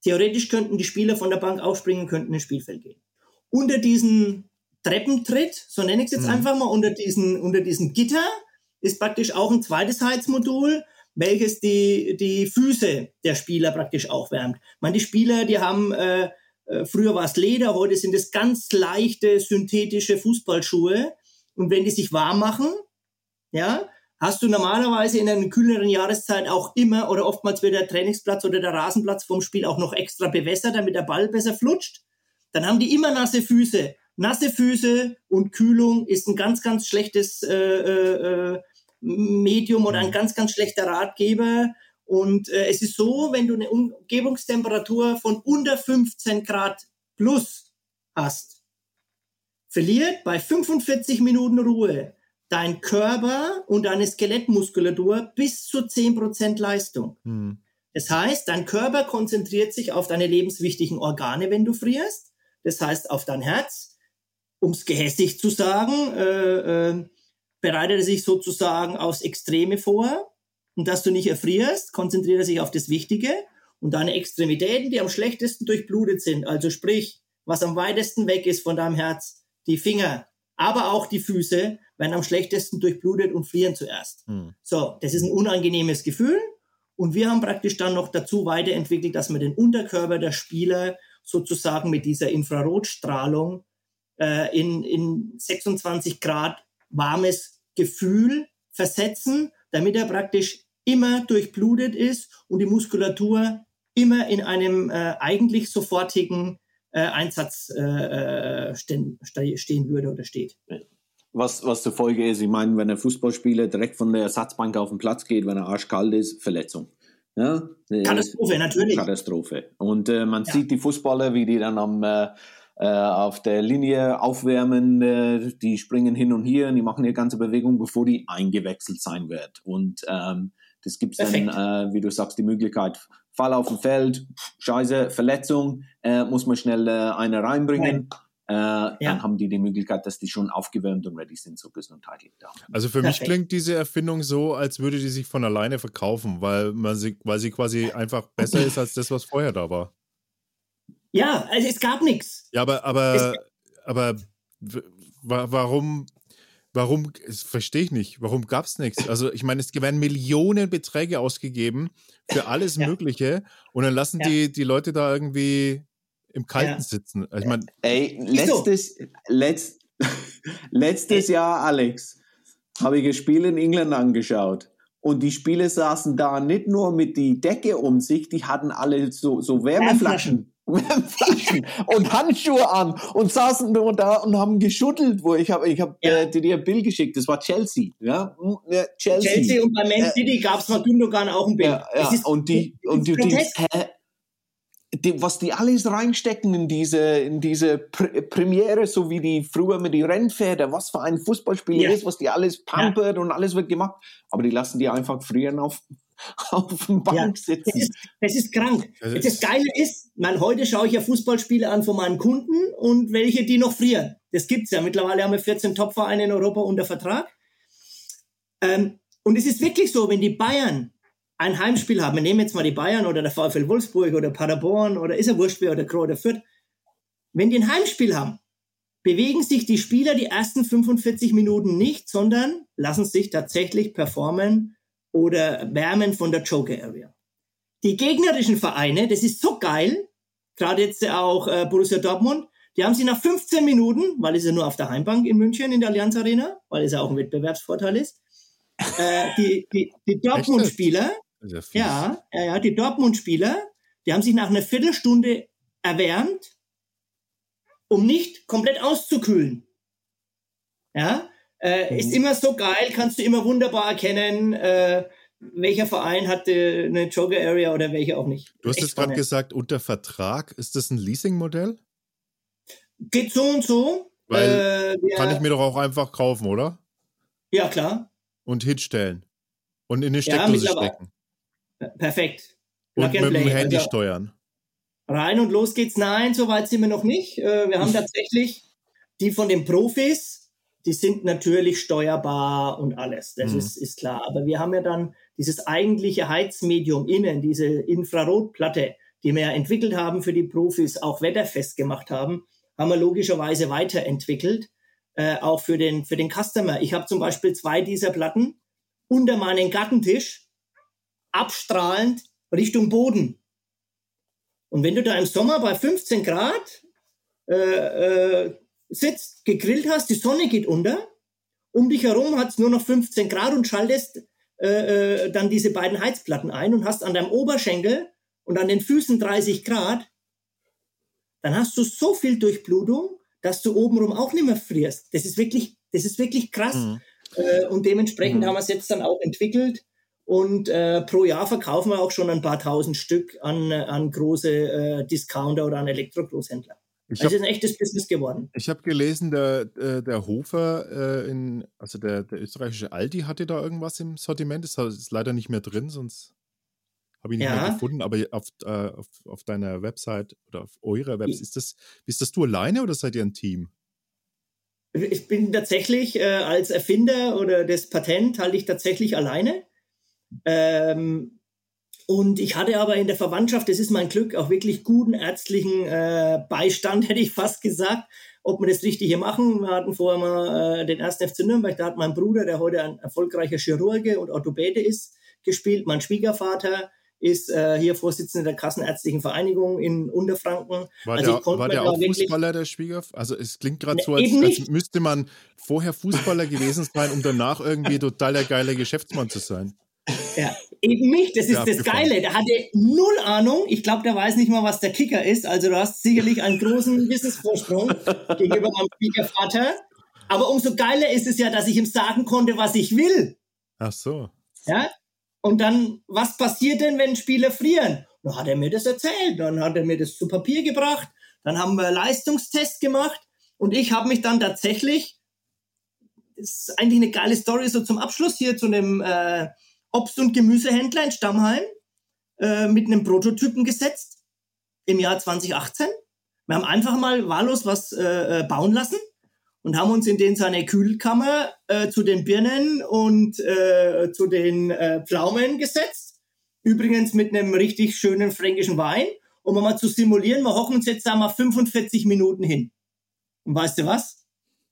Theoretisch könnten die Spieler von der Bank aufspringen, könnten ins Spielfeld gehen. Unter diesen Treppentritt, so nenne ich es jetzt mhm. einfach mal, unter diesen, unter diesen Gitter ist praktisch auch ein zweites Heizmodul, welches die, die Füße der Spieler praktisch auch wärmt. Ich meine, die Spieler, die haben, äh, äh, früher war es Leder, heute sind es ganz leichte synthetische Fußballschuhe. Und wenn die sich warm machen, ja, hast du normalerweise in einer kühleren Jahreszeit auch immer oder oftmals wird der Trainingsplatz oder der Rasenplatz vom Spiel auch noch extra bewässert, damit der Ball besser flutscht. Dann haben die immer nasse Füße. Nasse Füße und Kühlung ist ein ganz, ganz schlechtes äh, äh, äh Medium oder ein mhm. ganz, ganz schlechter Ratgeber. Und äh, es ist so, wenn du eine Umgebungstemperatur von unter 15 Grad plus hast, verliert bei 45 Minuten Ruhe dein Körper und deine Skelettmuskulatur bis zu 10% Leistung. Mhm. Das heißt, dein Körper konzentriert sich auf deine lebenswichtigen Organe, wenn du frierst. Das heißt, auf dein Herz, um es gehässig zu sagen, äh, äh, bereitet er sich sozusagen aufs Extreme vor. Und dass du nicht erfrierst, konzentriert er sich auf das Wichtige. Und deine Extremitäten, die am schlechtesten durchblutet sind, also sprich, was am weitesten weg ist von deinem Herz, die Finger, aber auch die Füße, werden am schlechtesten durchblutet und frieren zuerst. Hm. So, das ist ein unangenehmes Gefühl. Und wir haben praktisch dann noch dazu weiterentwickelt, dass wir den Unterkörper der Spieler sozusagen mit dieser Infrarotstrahlung äh, in, in 26 Grad warmes Gefühl versetzen, damit er praktisch immer durchblutet ist und die Muskulatur immer in einem äh, eigentlich sofortigen Einsatz äh, äh stehen, stehen würde oder steht was, was zur Folge ist. Ich meine, wenn ein Fußballspieler direkt von der Ersatzbank auf den Platz geht, wenn er arschkalt ist, Verletzung. Ja? Katastrophe, natürlich. Katastrophe. Und äh, man ja. sieht die Fußballer, wie die dann am, äh, äh, auf der Linie aufwärmen, äh, die springen hin und her und die machen ihre ganze Bewegung, bevor die eingewechselt sein wird. Und ähm, das gibt es dann, äh, wie du sagst, die Möglichkeit, Fall auf dem Feld, scheiße, Verletzung, äh, muss man schnell äh, eine reinbringen. Äh, ja. dann haben die die Möglichkeit, dass die schon aufgewärmt und ready sind zur gesundheitlich da. Also für Perfekt. mich klingt diese Erfindung so, als würde die sich von alleine verkaufen, weil, man sie, weil sie quasi einfach besser ist als das, was vorher da war. Ja, also es gab nichts. Ja, aber, aber, aber warum, warum, das verstehe ich nicht, warum gab es nichts? Also ich meine, es werden Millionen Beträge ausgegeben für alles ja. Mögliche und dann lassen ja. die, die Leute da irgendwie im Kalten ja. sitzen. Also ich mein, Ey, letztes, letzt, letztes Jahr, Alex, habe ich ein Spiel in England angeschaut. Und die Spieler saßen da nicht nur mit die Decke um sich, die hatten alle so, so Wärmeflaschen. Und Handschuhe an und saßen nur da und haben geschüttelt, wo ich habe ich hab, ja. äh, dir ein Bild geschickt, das war Chelsea, ja, hm, Chelsea. Chelsea und bei Man City äh, gab es mal Gündogan auch ein Bild. Ja, ja. und die, und denkst, hä, die, was die alles reinstecken in diese, in diese Pr Premiere, so wie die früher mit den Rennpferden, was für ein Fußballspiel ja. ist, was die alles pampert ja. und alles wird gemacht. Aber die lassen die einfach frieren auf, auf dem Bank ja. sitzen. Das ist, das ist krank. Das, das Geile ist, man, heute schaue ich ja Fußballspiele an von meinen Kunden und welche, die noch frieren. Das gibt's ja. Mittlerweile haben wir 14 Topvereine in Europa unter Vertrag. Ähm, und es ist wirklich so, wenn die Bayern ein Heimspiel haben, wir nehmen jetzt mal die Bayern oder der VfL Wolfsburg oder Paderborn oder ist er wurscht wer oder Kroh oder Fürth, wenn die ein Heimspiel haben, bewegen sich die Spieler die ersten 45 Minuten nicht, sondern lassen sich tatsächlich performen oder wärmen von der Joker Area. Die gegnerischen Vereine, das ist so geil, gerade jetzt auch äh, Borussia Dortmund, die haben sie nach 15 Minuten, weil es ja nur auf der Heimbank in München in der Allianz Arena, weil es ja auch ein Wettbewerbsvorteil ist, äh, die, die, die Dortmund-Spieler, ja, ja, ja, die Dortmund-Spieler, die haben sich nach einer Viertelstunde erwärmt, um nicht komplett auszukühlen. Ja, äh, mhm. ist immer so geil, kannst du immer wunderbar erkennen, äh, welcher Verein hat äh, eine Joker Area oder welcher auch nicht. Du hast jetzt gerade gesagt, unter Vertrag, ist das ein Leasing-Modell? Geht so und so. Weil äh, kann ich mir doch auch einfach kaufen, oder? Ja, klar. Und hinstellen. Und in eine Steckdose ja, stecken. Perfekt. Plug und mit dem Handy also, steuern. Rein und los geht's. Nein, so weit sind wir noch nicht. Äh, wir haben tatsächlich die von den Profis, die sind natürlich steuerbar und alles. Das mhm. ist, ist klar. Aber wir haben ja dann dieses eigentliche Heizmedium innen, diese Infrarotplatte, die wir ja entwickelt haben für die Profis, auch wetterfest gemacht haben, haben wir logischerweise weiterentwickelt, äh, auch für den, für den Customer. Ich habe zum Beispiel zwei dieser Platten unter meinen Gartentisch, abstrahlend Richtung Boden. Und wenn du da im Sommer bei 15 Grad äh, äh, sitzt, gegrillt hast, die Sonne geht unter, um dich herum hat es nur noch 15 Grad und schaltest äh, äh, dann diese beiden Heizplatten ein und hast an deinem Oberschenkel und an den Füßen 30 Grad, dann hast du so viel Durchblutung, dass du obenrum auch nicht mehr frierst. Das ist wirklich, das ist wirklich krass. Mhm. Äh, und dementsprechend mhm. haben wir es jetzt dann auch entwickelt. Und äh, pro Jahr verkaufen wir auch schon ein paar tausend Stück an, an große äh, Discounter oder an Elektrogroßhändler. Ich also hab, ist ein echtes Business geworden. Ich habe gelesen, der, äh, der Hofer, äh, in, also der, der österreichische Aldi hatte da irgendwas im Sortiment. Das ist leider nicht mehr drin, sonst habe ich nicht ja. mehr gefunden. Aber auf, äh, auf, auf, deiner Website oder auf eurer Website, ist das, bist das du alleine oder seid ihr ein Team? Ich bin tatsächlich äh, als Erfinder oder das Patent halte ich tatsächlich alleine. Ähm, und ich hatte aber in der Verwandtschaft, das ist mein Glück, auch wirklich guten ärztlichen äh, Beistand, hätte ich fast gesagt, ob wir das richtig hier machen. Wir hatten vorher mal äh, den ersten FC Nürnberg, da hat mein Bruder, der heute ein erfolgreicher Chirurge und Orthopäde ist, gespielt. Mein Schwiegervater ist äh, hier Vorsitzender der Kassenärztlichen Vereinigung in Unterfranken. War also der, war der auch Fußballer, der Schwiegervater? Also es klingt gerade ne, so, als, als, müsste man vorher Fußballer gewesen sein, um danach irgendwie total der geile Geschäftsmann zu sein. Ja, eben nicht. Das ist das Geile. Der hatte null Ahnung. Ich glaube, der weiß nicht mal, was der Kicker ist. Also du hast sicherlich einen großen Wissensvorsprung gegenüber meinem Schwiegervater. Aber umso geiler ist es ja, dass ich ihm sagen konnte, was ich will. Ach so. Ja. Und dann, was passiert denn, wenn Spieler frieren? Dann hat er mir das erzählt. Dann hat er mir das zu Papier gebracht. Dann haben wir Leistungstest gemacht. Und ich habe mich dann tatsächlich, das ist eigentlich eine geile Story so zum Abschluss hier zu einem äh, Obst- und Gemüsehändler in Stammheim äh, mit einem Prototypen gesetzt im Jahr 2018. Wir haben einfach mal wahllos was äh, äh, bauen lassen und haben uns in den seine Kühlkammer äh, zu den Birnen und äh, zu den äh, Pflaumen gesetzt. Übrigens mit einem richtig schönen fränkischen Wein, um mal zu simulieren. Wir hocken uns jetzt da mal 45 Minuten hin. Und weißt du was?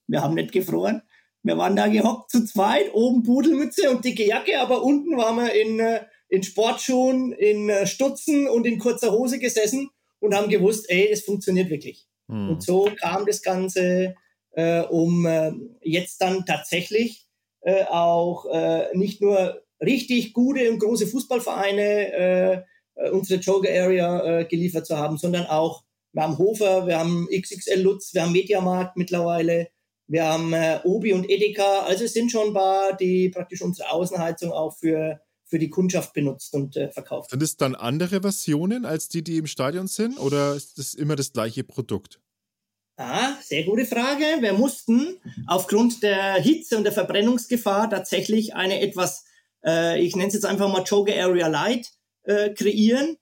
Wir haben nicht gefroren. Wir waren da gehockt zu zweit, oben Pudelmütze und dicke Jacke, aber unten waren wir in, äh, in Sportschuhen, in äh, Stutzen und in kurzer Hose gesessen und haben gewusst, ey, es funktioniert wirklich. Mhm. Und so kam das Ganze, äh, um äh, jetzt dann tatsächlich äh, auch äh, nicht nur richtig gute und große Fußballvereine äh, äh unsere Joker Area äh, geliefert zu haben, sondern auch, wir haben Hofer, wir haben XXL Lutz, wir haben Mediamarkt mittlerweile, wir haben äh, Obi und Edeka, also es sind schon ein paar, die praktisch unsere Außenheizung auch für, für die Kundschaft benutzt und äh, verkauft. Sind es dann andere Versionen als die, die im Stadion sind oder ist das immer das gleiche Produkt? Ah, sehr gute Frage. Wir mussten aufgrund der Hitze und der Verbrennungsgefahr tatsächlich eine etwas, äh, ich nenne es jetzt einfach mal Joker Area Light, äh, kreieren,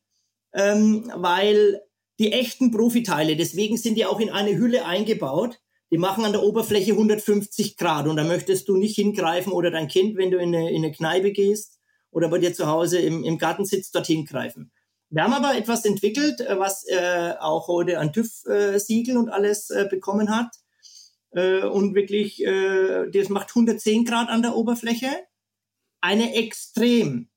ähm, weil die echten Profiteile, deswegen sind die auch in eine Hülle eingebaut, die machen an der Oberfläche 150 Grad und da möchtest du nicht hingreifen oder dein Kind, wenn du in eine, in eine Kneipe gehst oder bei dir zu Hause im, im Garten sitzt, dorthin greifen. Wir haben aber etwas entwickelt, äh, was äh, auch heute ein TÜV-Siegel und alles äh, bekommen hat. äh, und wirklich, äh, das macht 110 Grad an der Oberfläche. Eine extrem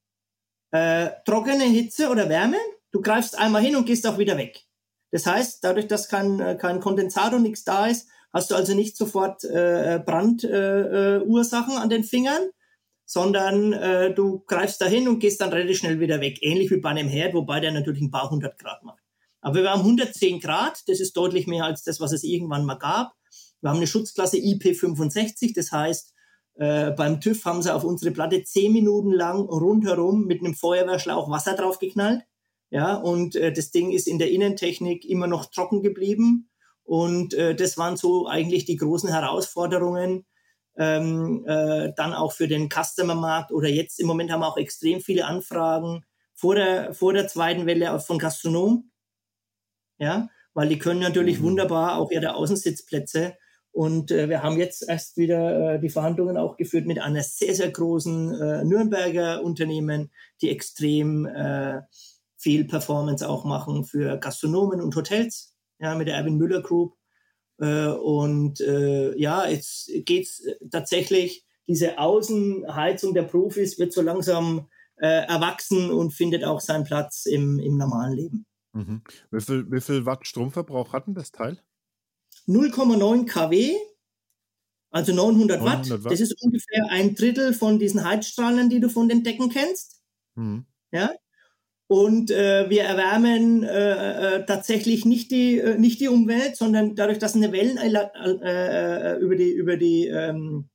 äh, trockene Hitze oder Wärme. Du greifst einmal hin und gehst auch wieder weg. Das heißt, dadurch, dass kein, äh, kein Kondensator, nichts da ist, hast du also nicht sofort äh, Brandursachen äh, äh an den Fingern, sondern äh, du greifst dahin und gehst dann relativ schnell wieder weg. Ähnlich wie bei einem Herd, wobei der natürlich ein paar hundert Grad macht. Aber wir haben 110 Grad, das ist deutlich mehr als das, was es irgendwann mal gab. Wir haben eine Schutzklasse IP65, das heißt, äh, beim TÜV haben sie auf unsere Platte zehn Minuten lang rundherum mit einem Feuerwehrschlauch Wasser draufgeknallt. Ja, und äh, das Ding ist in der Innentechnik immer noch trocken geblieben. Und äh, das waren so eigentlich die großen Herausforderungen, ähm, äh, dann auch für den Customer-Markt oder jetzt im Moment haben wir auch extrem viele Anfragen vor der, vor der zweiten Welle von Gastronomen. Ja, weil die können natürlich mhm. wunderbar auch ihre Außensitzplätze. Und äh, wir haben jetzt erst wieder äh, die Verhandlungen auch geführt mit einer sehr, sehr großen äh, Nürnberger Unternehmen, die extrem äh, viel Performance auch machen für Gastronomen und Hotels, ja, mit der Erwin Müller Group. Äh, und äh, ja, jetzt geht's tatsächlich, diese Außenheizung der Profis wird so langsam äh, erwachsen und findet auch seinen Platz im, im normalen Leben. Mhm. Wie, viel, wie viel Watt Stromverbrauch hat denn das Teil? 0,9 kW, also 900, 900 Watt. Watt. Das ist ungefähr ein Drittel von diesen Heizstrahlen, die du von den Decken kennst. Mhm. Ja, und äh, wir erwärmen äh, äh, tatsächlich nicht die, äh, nicht die Umwelt, sondern dadurch, dass eine Wellen äh, äh, über die, über die ähm,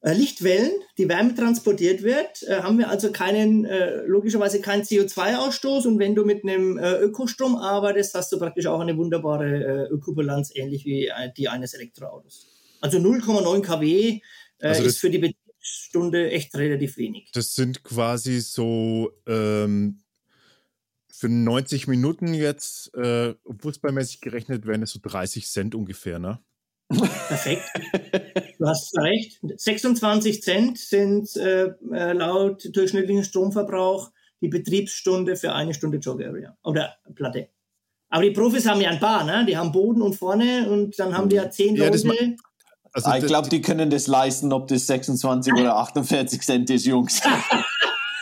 äh, Lichtwellen, die Wärme transportiert wird, äh, haben wir also keinen, äh, logischerweise keinen CO2-Ausstoß. Und wenn du mit einem äh, Ökostrom arbeitest, hast du praktisch auch eine wunderbare Ökobilanz, ähnlich wie die eines Elektroautos. Also 0,9 kW also ist für die Stunde echt relativ wenig. Das sind quasi so ähm, für 90 Minuten jetzt, äh, fußballmäßig gerechnet, wären es so 30 Cent ungefähr, ne? Perfekt. Du hast recht. 26 Cent sind äh, äh, laut durchschnittlichen Stromverbrauch die Betriebsstunde für eine Stunde Jog Area oder Platte. Aber die Profis haben ja ein paar, ne? Die haben Boden und vorne und dann haben die ja 10 ja, Leute. Also ah, ich glaube, die können das leisten, ob das 26 oder 48 Cent ist, Jungs.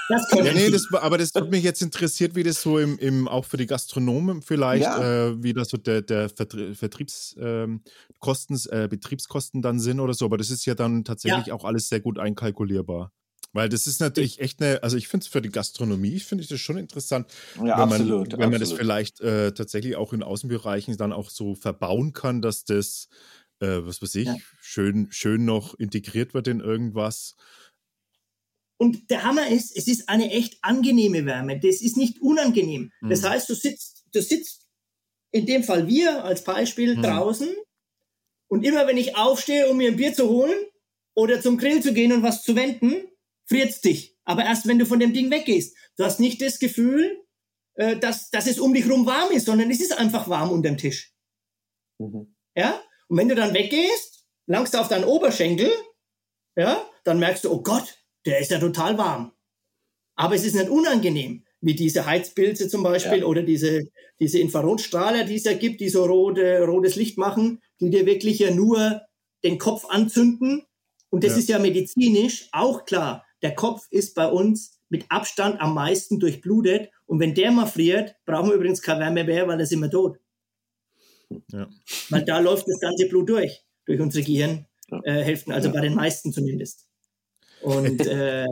ja, nee, das, aber das hat mich jetzt interessiert, wie das so im, im auch für die Gastronomen vielleicht, ja. äh, wie das so der, der Vertriebskosten, ähm, äh, Betriebskosten dann sind oder so. Aber das ist ja dann tatsächlich ja. auch alles sehr gut einkalkulierbar. Weil das ist natürlich echt eine, also ich finde es für die Gastronomie, finde ich das schon interessant, ja, wenn, absolut, man, wenn man das vielleicht äh, tatsächlich auch in Außenbereichen dann auch so verbauen kann, dass das äh, was weiß ich, ja. Schön, schön noch integriert wird in irgendwas. Und der Hammer ist, es ist eine echt angenehme Wärme. Das ist nicht unangenehm. Mhm. Das heißt, du sitzt, du sitzt, in dem Fall wir als Beispiel mhm. draußen und immer wenn ich aufstehe, um mir ein Bier zu holen oder zum Grill zu gehen und was zu wenden, friert's dich. Aber erst wenn du von dem Ding weggehst. Du hast nicht das Gefühl, äh, dass, dass es um dich rum warm ist, sondern es ist einfach warm unterm Tisch. Mhm. Ja? Und wenn du dann weggehst, langst du auf deinen Oberschenkel, ja, dann merkst du, oh Gott, der ist ja total warm. Aber es ist nicht unangenehm, wie diese Heizpilze zum Beispiel ja. oder diese, diese Infrarotstrahler, die es ja gibt, die so rote, rotes Licht machen, die dir wirklich ja nur den Kopf anzünden. Und das ja. ist ja medizinisch auch klar. Der Kopf ist bei uns mit Abstand am meisten durchblutet. Und wenn der mal friert, brauchen wir übrigens kein Wärme mehr, weil da sind wir tot. Ja. Weil da läuft das ganze Blut durch, durch unsere Gehirnhälften, äh, also bei den meisten zumindest. Und äh,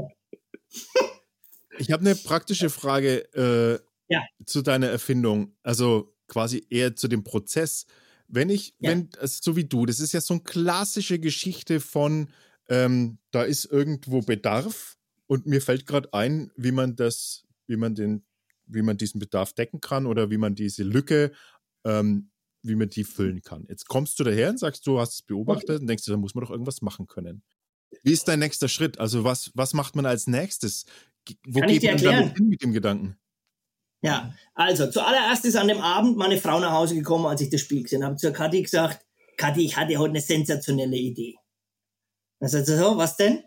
ich habe eine praktische Frage äh, ja. zu deiner Erfindung, also quasi eher zu dem Prozess. Wenn ich, ja. wenn, also so wie du, das ist ja so eine klassische Geschichte von, ähm, da ist irgendwo Bedarf und mir fällt gerade ein, wie man das, wie man den, wie man diesen Bedarf decken kann oder wie man diese Lücke ähm, wie man die füllen kann. Jetzt kommst du daher und sagst, du hast es beobachtet und denkst, da muss man doch irgendwas machen können. Wie ist dein nächster Schritt? Also was, was macht man als nächstes? Wo kann geht man damit hin mit dem Gedanken? Ja, also zuallererst ist an dem Abend meine Frau nach Hause gekommen, als ich das Spiel gesehen habe. Zu Kathi gesagt, Kathi, ich hatte heute eine sensationelle Idee. Dann sagt sie so, was denn?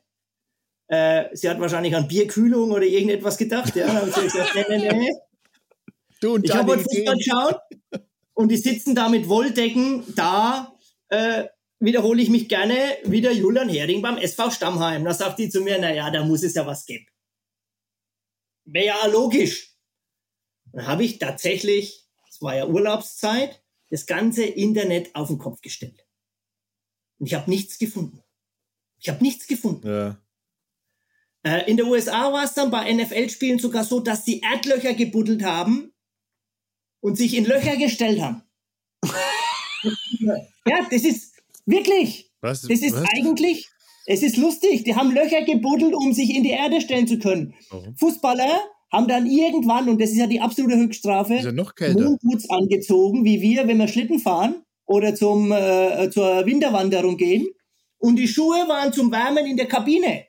Äh, sie hat wahrscheinlich an Bierkühlung oder irgendetwas gedacht. Ja, dann habe ich gesagt, nee, nee, nee. Du und ich habe heute Fußball geschaut und die sitzen da mit Wolldecken da äh, wiederhole ich mich gerne wieder Julian Hering beim SV Stammheim. Da sagt die zu mir, na ja, da muss es ja was geben. Wäre ja logisch. Dann habe ich tatsächlich, es war ja Urlaubszeit, das ganze Internet auf den Kopf gestellt. Und ich habe nichts gefunden. Ich habe nichts gefunden. Ja. Äh, in der USA war es dann bei NFL-Spielen sogar so, dass sie Erdlöcher gebuddelt haben und sich in Löcher gestellt haben. ja, das ist wirklich. Was? Das ist was? eigentlich, es ist lustig. Die haben Löcher gebuddelt, um sich in die Erde stellen zu können. Warum? Fußballer haben dann irgendwann, und das ist ja die absolute Höchststrafe, ja noch angezogen, wie wir, wenn wir Schlitten fahren oder zum, äh, zur Winterwanderung gehen. Und die Schuhe waren zum Wärmen in der Kabine.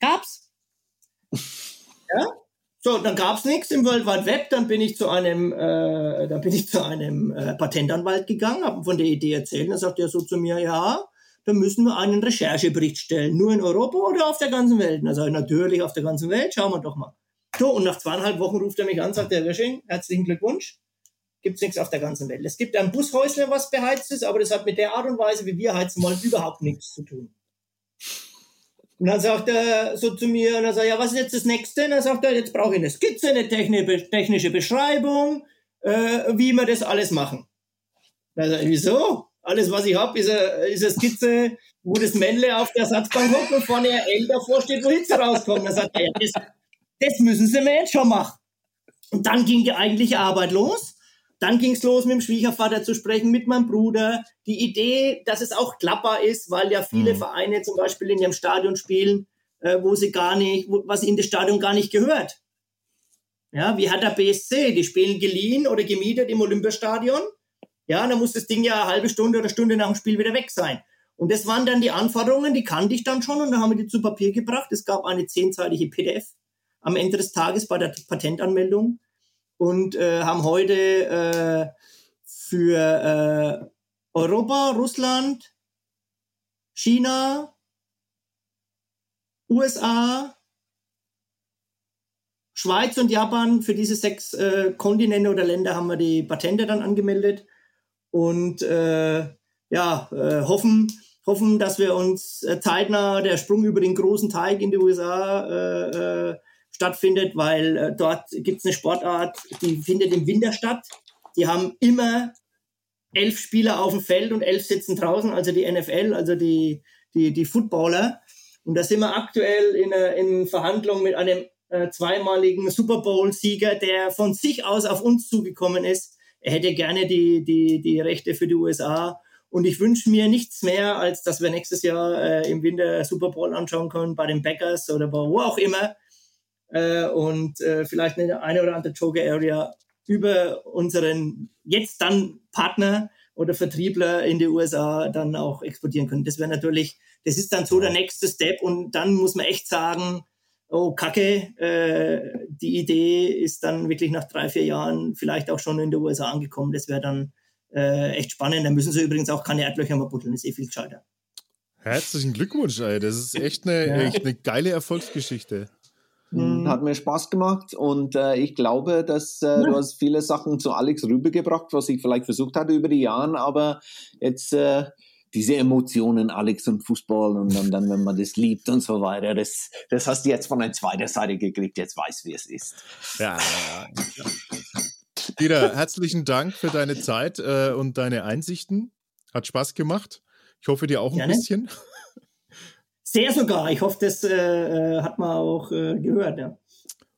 Gab's. ja? So, dann gab's nichts im World Wide Web. Dann bin ich zu einem, äh, dann bin ich zu einem äh, Patentanwalt gegangen, habe von der Idee erzählt. Dann sagt er so zu mir, ja, dann müssen wir einen Recherchebericht stellen. Nur in Europa oder auf der ganzen Welt? Und dann sage ich, natürlich auf der ganzen Welt. Schauen wir doch mal. So, und nach zweieinhalb Wochen ruft er mich an, sagt der Wirsching, herzlichen Glückwunsch. Gibt's nichts auf der ganzen Welt. Es gibt ein Bushäusle, was beheizt ist, aber das hat mit der Art und Weise, wie wir heizen wollen, überhaupt nichts zu tun. Und dann sagt er so zu mir, und dann sagt ja, was ist jetzt das Nächste? Und dann sagt er, jetzt brauche ich eine Skizze, eine technische Beschreibung, äh, wie wir das alles machen. Dann sagt er, wieso? Alles, was ich habe, ist, eine, ist eine Skizze, wo das Männle auf der Satzbank hockt und vorne ein L davor steht, wo Hitze rauskommt. Dann sagt er, ja, das, das müssen Sie mir jetzt schon machen. Und dann ging die eigentliche Arbeit los. Dann ging es los, mit dem Schwiegervater zu sprechen, mit meinem Bruder. Die Idee, dass es auch klappbar ist, weil ja viele mhm. Vereine zum Beispiel in ihrem Stadion spielen, äh, wo sie gar nicht, wo, was in das Stadion gar nicht gehört. Ja, wie hat der BSC? Die spielen geliehen oder gemietet im Olympiastadion. Ja, dann muss das Ding ja eine halbe Stunde oder Stunde nach dem Spiel wieder weg sein. Und das waren dann die Anforderungen, die kannte ich dann schon und dann haben wir die zu Papier gebracht. Es gab eine zehnseitige PDF am Ende des Tages bei der Patentanmeldung und äh, haben heute äh, für äh, Europa, Russland, China, USA, Schweiz und Japan, für diese sechs äh, Kontinente oder Länder haben wir die Patente dann angemeldet und äh, ja, äh, hoffen, hoffen, dass wir uns äh, zeitnah der Sprung über den großen Teig in die USA äh, äh, stattfindet, weil äh, dort gibt es eine Sportart, die findet im Winter statt. Die haben immer elf Spieler auf dem Feld und elf sitzen draußen, also die NFL, also die, die, die Footballer. Und da sind wir aktuell in, in Verhandlungen mit einem äh, zweimaligen Super Bowl-Sieger, der von sich aus auf uns zugekommen ist. Er hätte gerne die, die, die Rechte für die USA. Und ich wünsche mir nichts mehr, als dass wir nächstes Jahr äh, im Winter Super Bowl anschauen können, bei den Packers oder bei wo auch immer äh, und äh, vielleicht eine, eine oder andere Joker Area über unseren jetzt dann Partner oder Vertriebler in die USA dann auch exportieren können. Das wäre natürlich, das ist dann so der nächste Step und dann muss man echt sagen, oh Kacke, äh, die Idee ist dann wirklich nach drei, vier Jahren vielleicht auch schon in den USA angekommen. Das wäre dann äh, echt spannend. Da müssen sie übrigens auch keine Erdlöcher mehr buddeln, das ist eh viel gescheiter. Herzlichen Glückwunsch, ey. Das ist echt eine, ja. echt eine geile Erfolgsgeschichte. Mhm. Hat mir Spaß gemacht und äh, ich glaube, dass äh, du hast viele Sachen zu Alex rübergebracht, was ich vielleicht versucht hatte über die Jahre, aber jetzt äh, diese Emotionen, Alex und Fußball und dann, dann, wenn man das liebt und so weiter, das, das hast du jetzt von der zweiten Seite gekriegt, jetzt weiß, wie es ist. Ja, ja, ja. Dieter, herzlichen Dank für deine Zeit äh, und deine Einsichten. Hat Spaß gemacht. Ich hoffe dir auch ein Gerne. bisschen. Sehr sogar. Ich hoffe, das äh, äh, hat man auch äh, gehört, ja.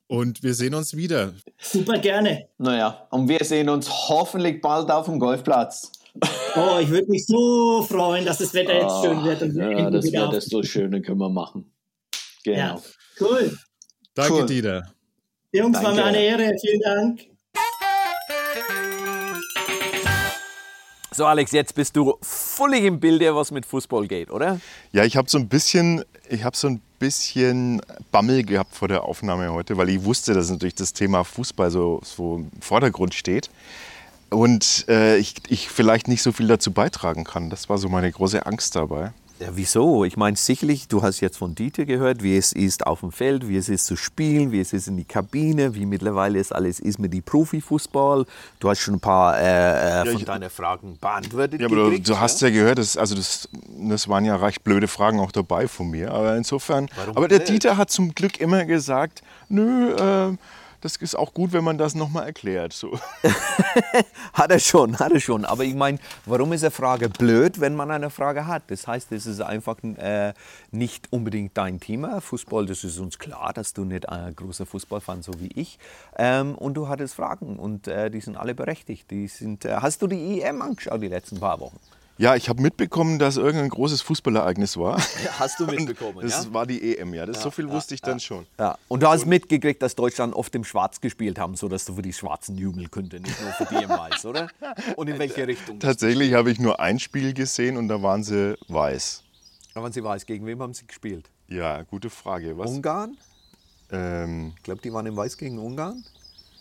Und wir sehen uns wieder. Super gerne. Naja, und wir sehen uns hoffentlich bald auf dem Golfplatz. Oh, ich würde mich so freuen, dass das Wetter jetzt schön wird. Und ja, das Wetter ist so schön, können wir machen. Genau. Ja, cool. Danke, cool. Dieter. Jungs, Danke. war mir eine Ehre. Vielen Dank. So, Alex, jetzt bist du völlig im Bilde, was mit Fußball geht, oder? Ja, ich habe so ein bisschen, ich habe so ein bisschen Bammel gehabt vor der Aufnahme heute, weil ich wusste, dass natürlich das Thema Fußball so, so im Vordergrund steht und äh, ich, ich vielleicht nicht so viel dazu beitragen kann. Das war so meine große Angst dabei. Ja, wieso? Ich meine, sicherlich, du hast jetzt von Dieter gehört, wie es ist auf dem Feld, wie es ist zu spielen, wie es ist in die Kabine, wie mittlerweile es alles ist mit dem Profifußball. Du hast schon ein paar äh, äh ja, von deinen Fragen beantwortet. Ja, aber gekriegt, du, du hast ja, ja gehört, das, also das, das waren ja recht blöde Fragen auch dabei von mir. Aber insofern, Warum aber der Dieter hat zum Glück immer gesagt, nö, äh, das ist auch gut, wenn man das nochmal erklärt. So. hat er schon, hat er schon. Aber ich meine, warum ist eine Frage blöd, wenn man eine Frage hat? Das heißt, es ist einfach äh, nicht unbedingt dein Thema. Fußball, das ist uns klar, dass du nicht ein großer Fußballfan so wie ich. Ähm, und du hattest Fragen und äh, die sind alle berechtigt. Die sind, äh, hast du die EM angeschaut die letzten paar Wochen? Ja, ich habe mitbekommen, dass irgendein großes Fußballereignis war. Ja, hast du mitbekommen, Das ja? war die EM, ja. Das, ja, so viel wusste ich dann schon. Ja. Und du hast mitgekriegt, dass Deutschland oft im Schwarz gespielt haben, sodass du für die Schwarzen jubeln könntest, nicht nur für die im Weiß, oder? Und in welche Richtung? Tatsächlich habe ich nur ein Spiel gesehen und da waren sie weiß. Da waren sie weiß. Gegen wem haben sie gespielt? Ja, gute Frage. Was? Ungarn? Ähm, ich glaube, die waren im Weiß gegen Ungarn.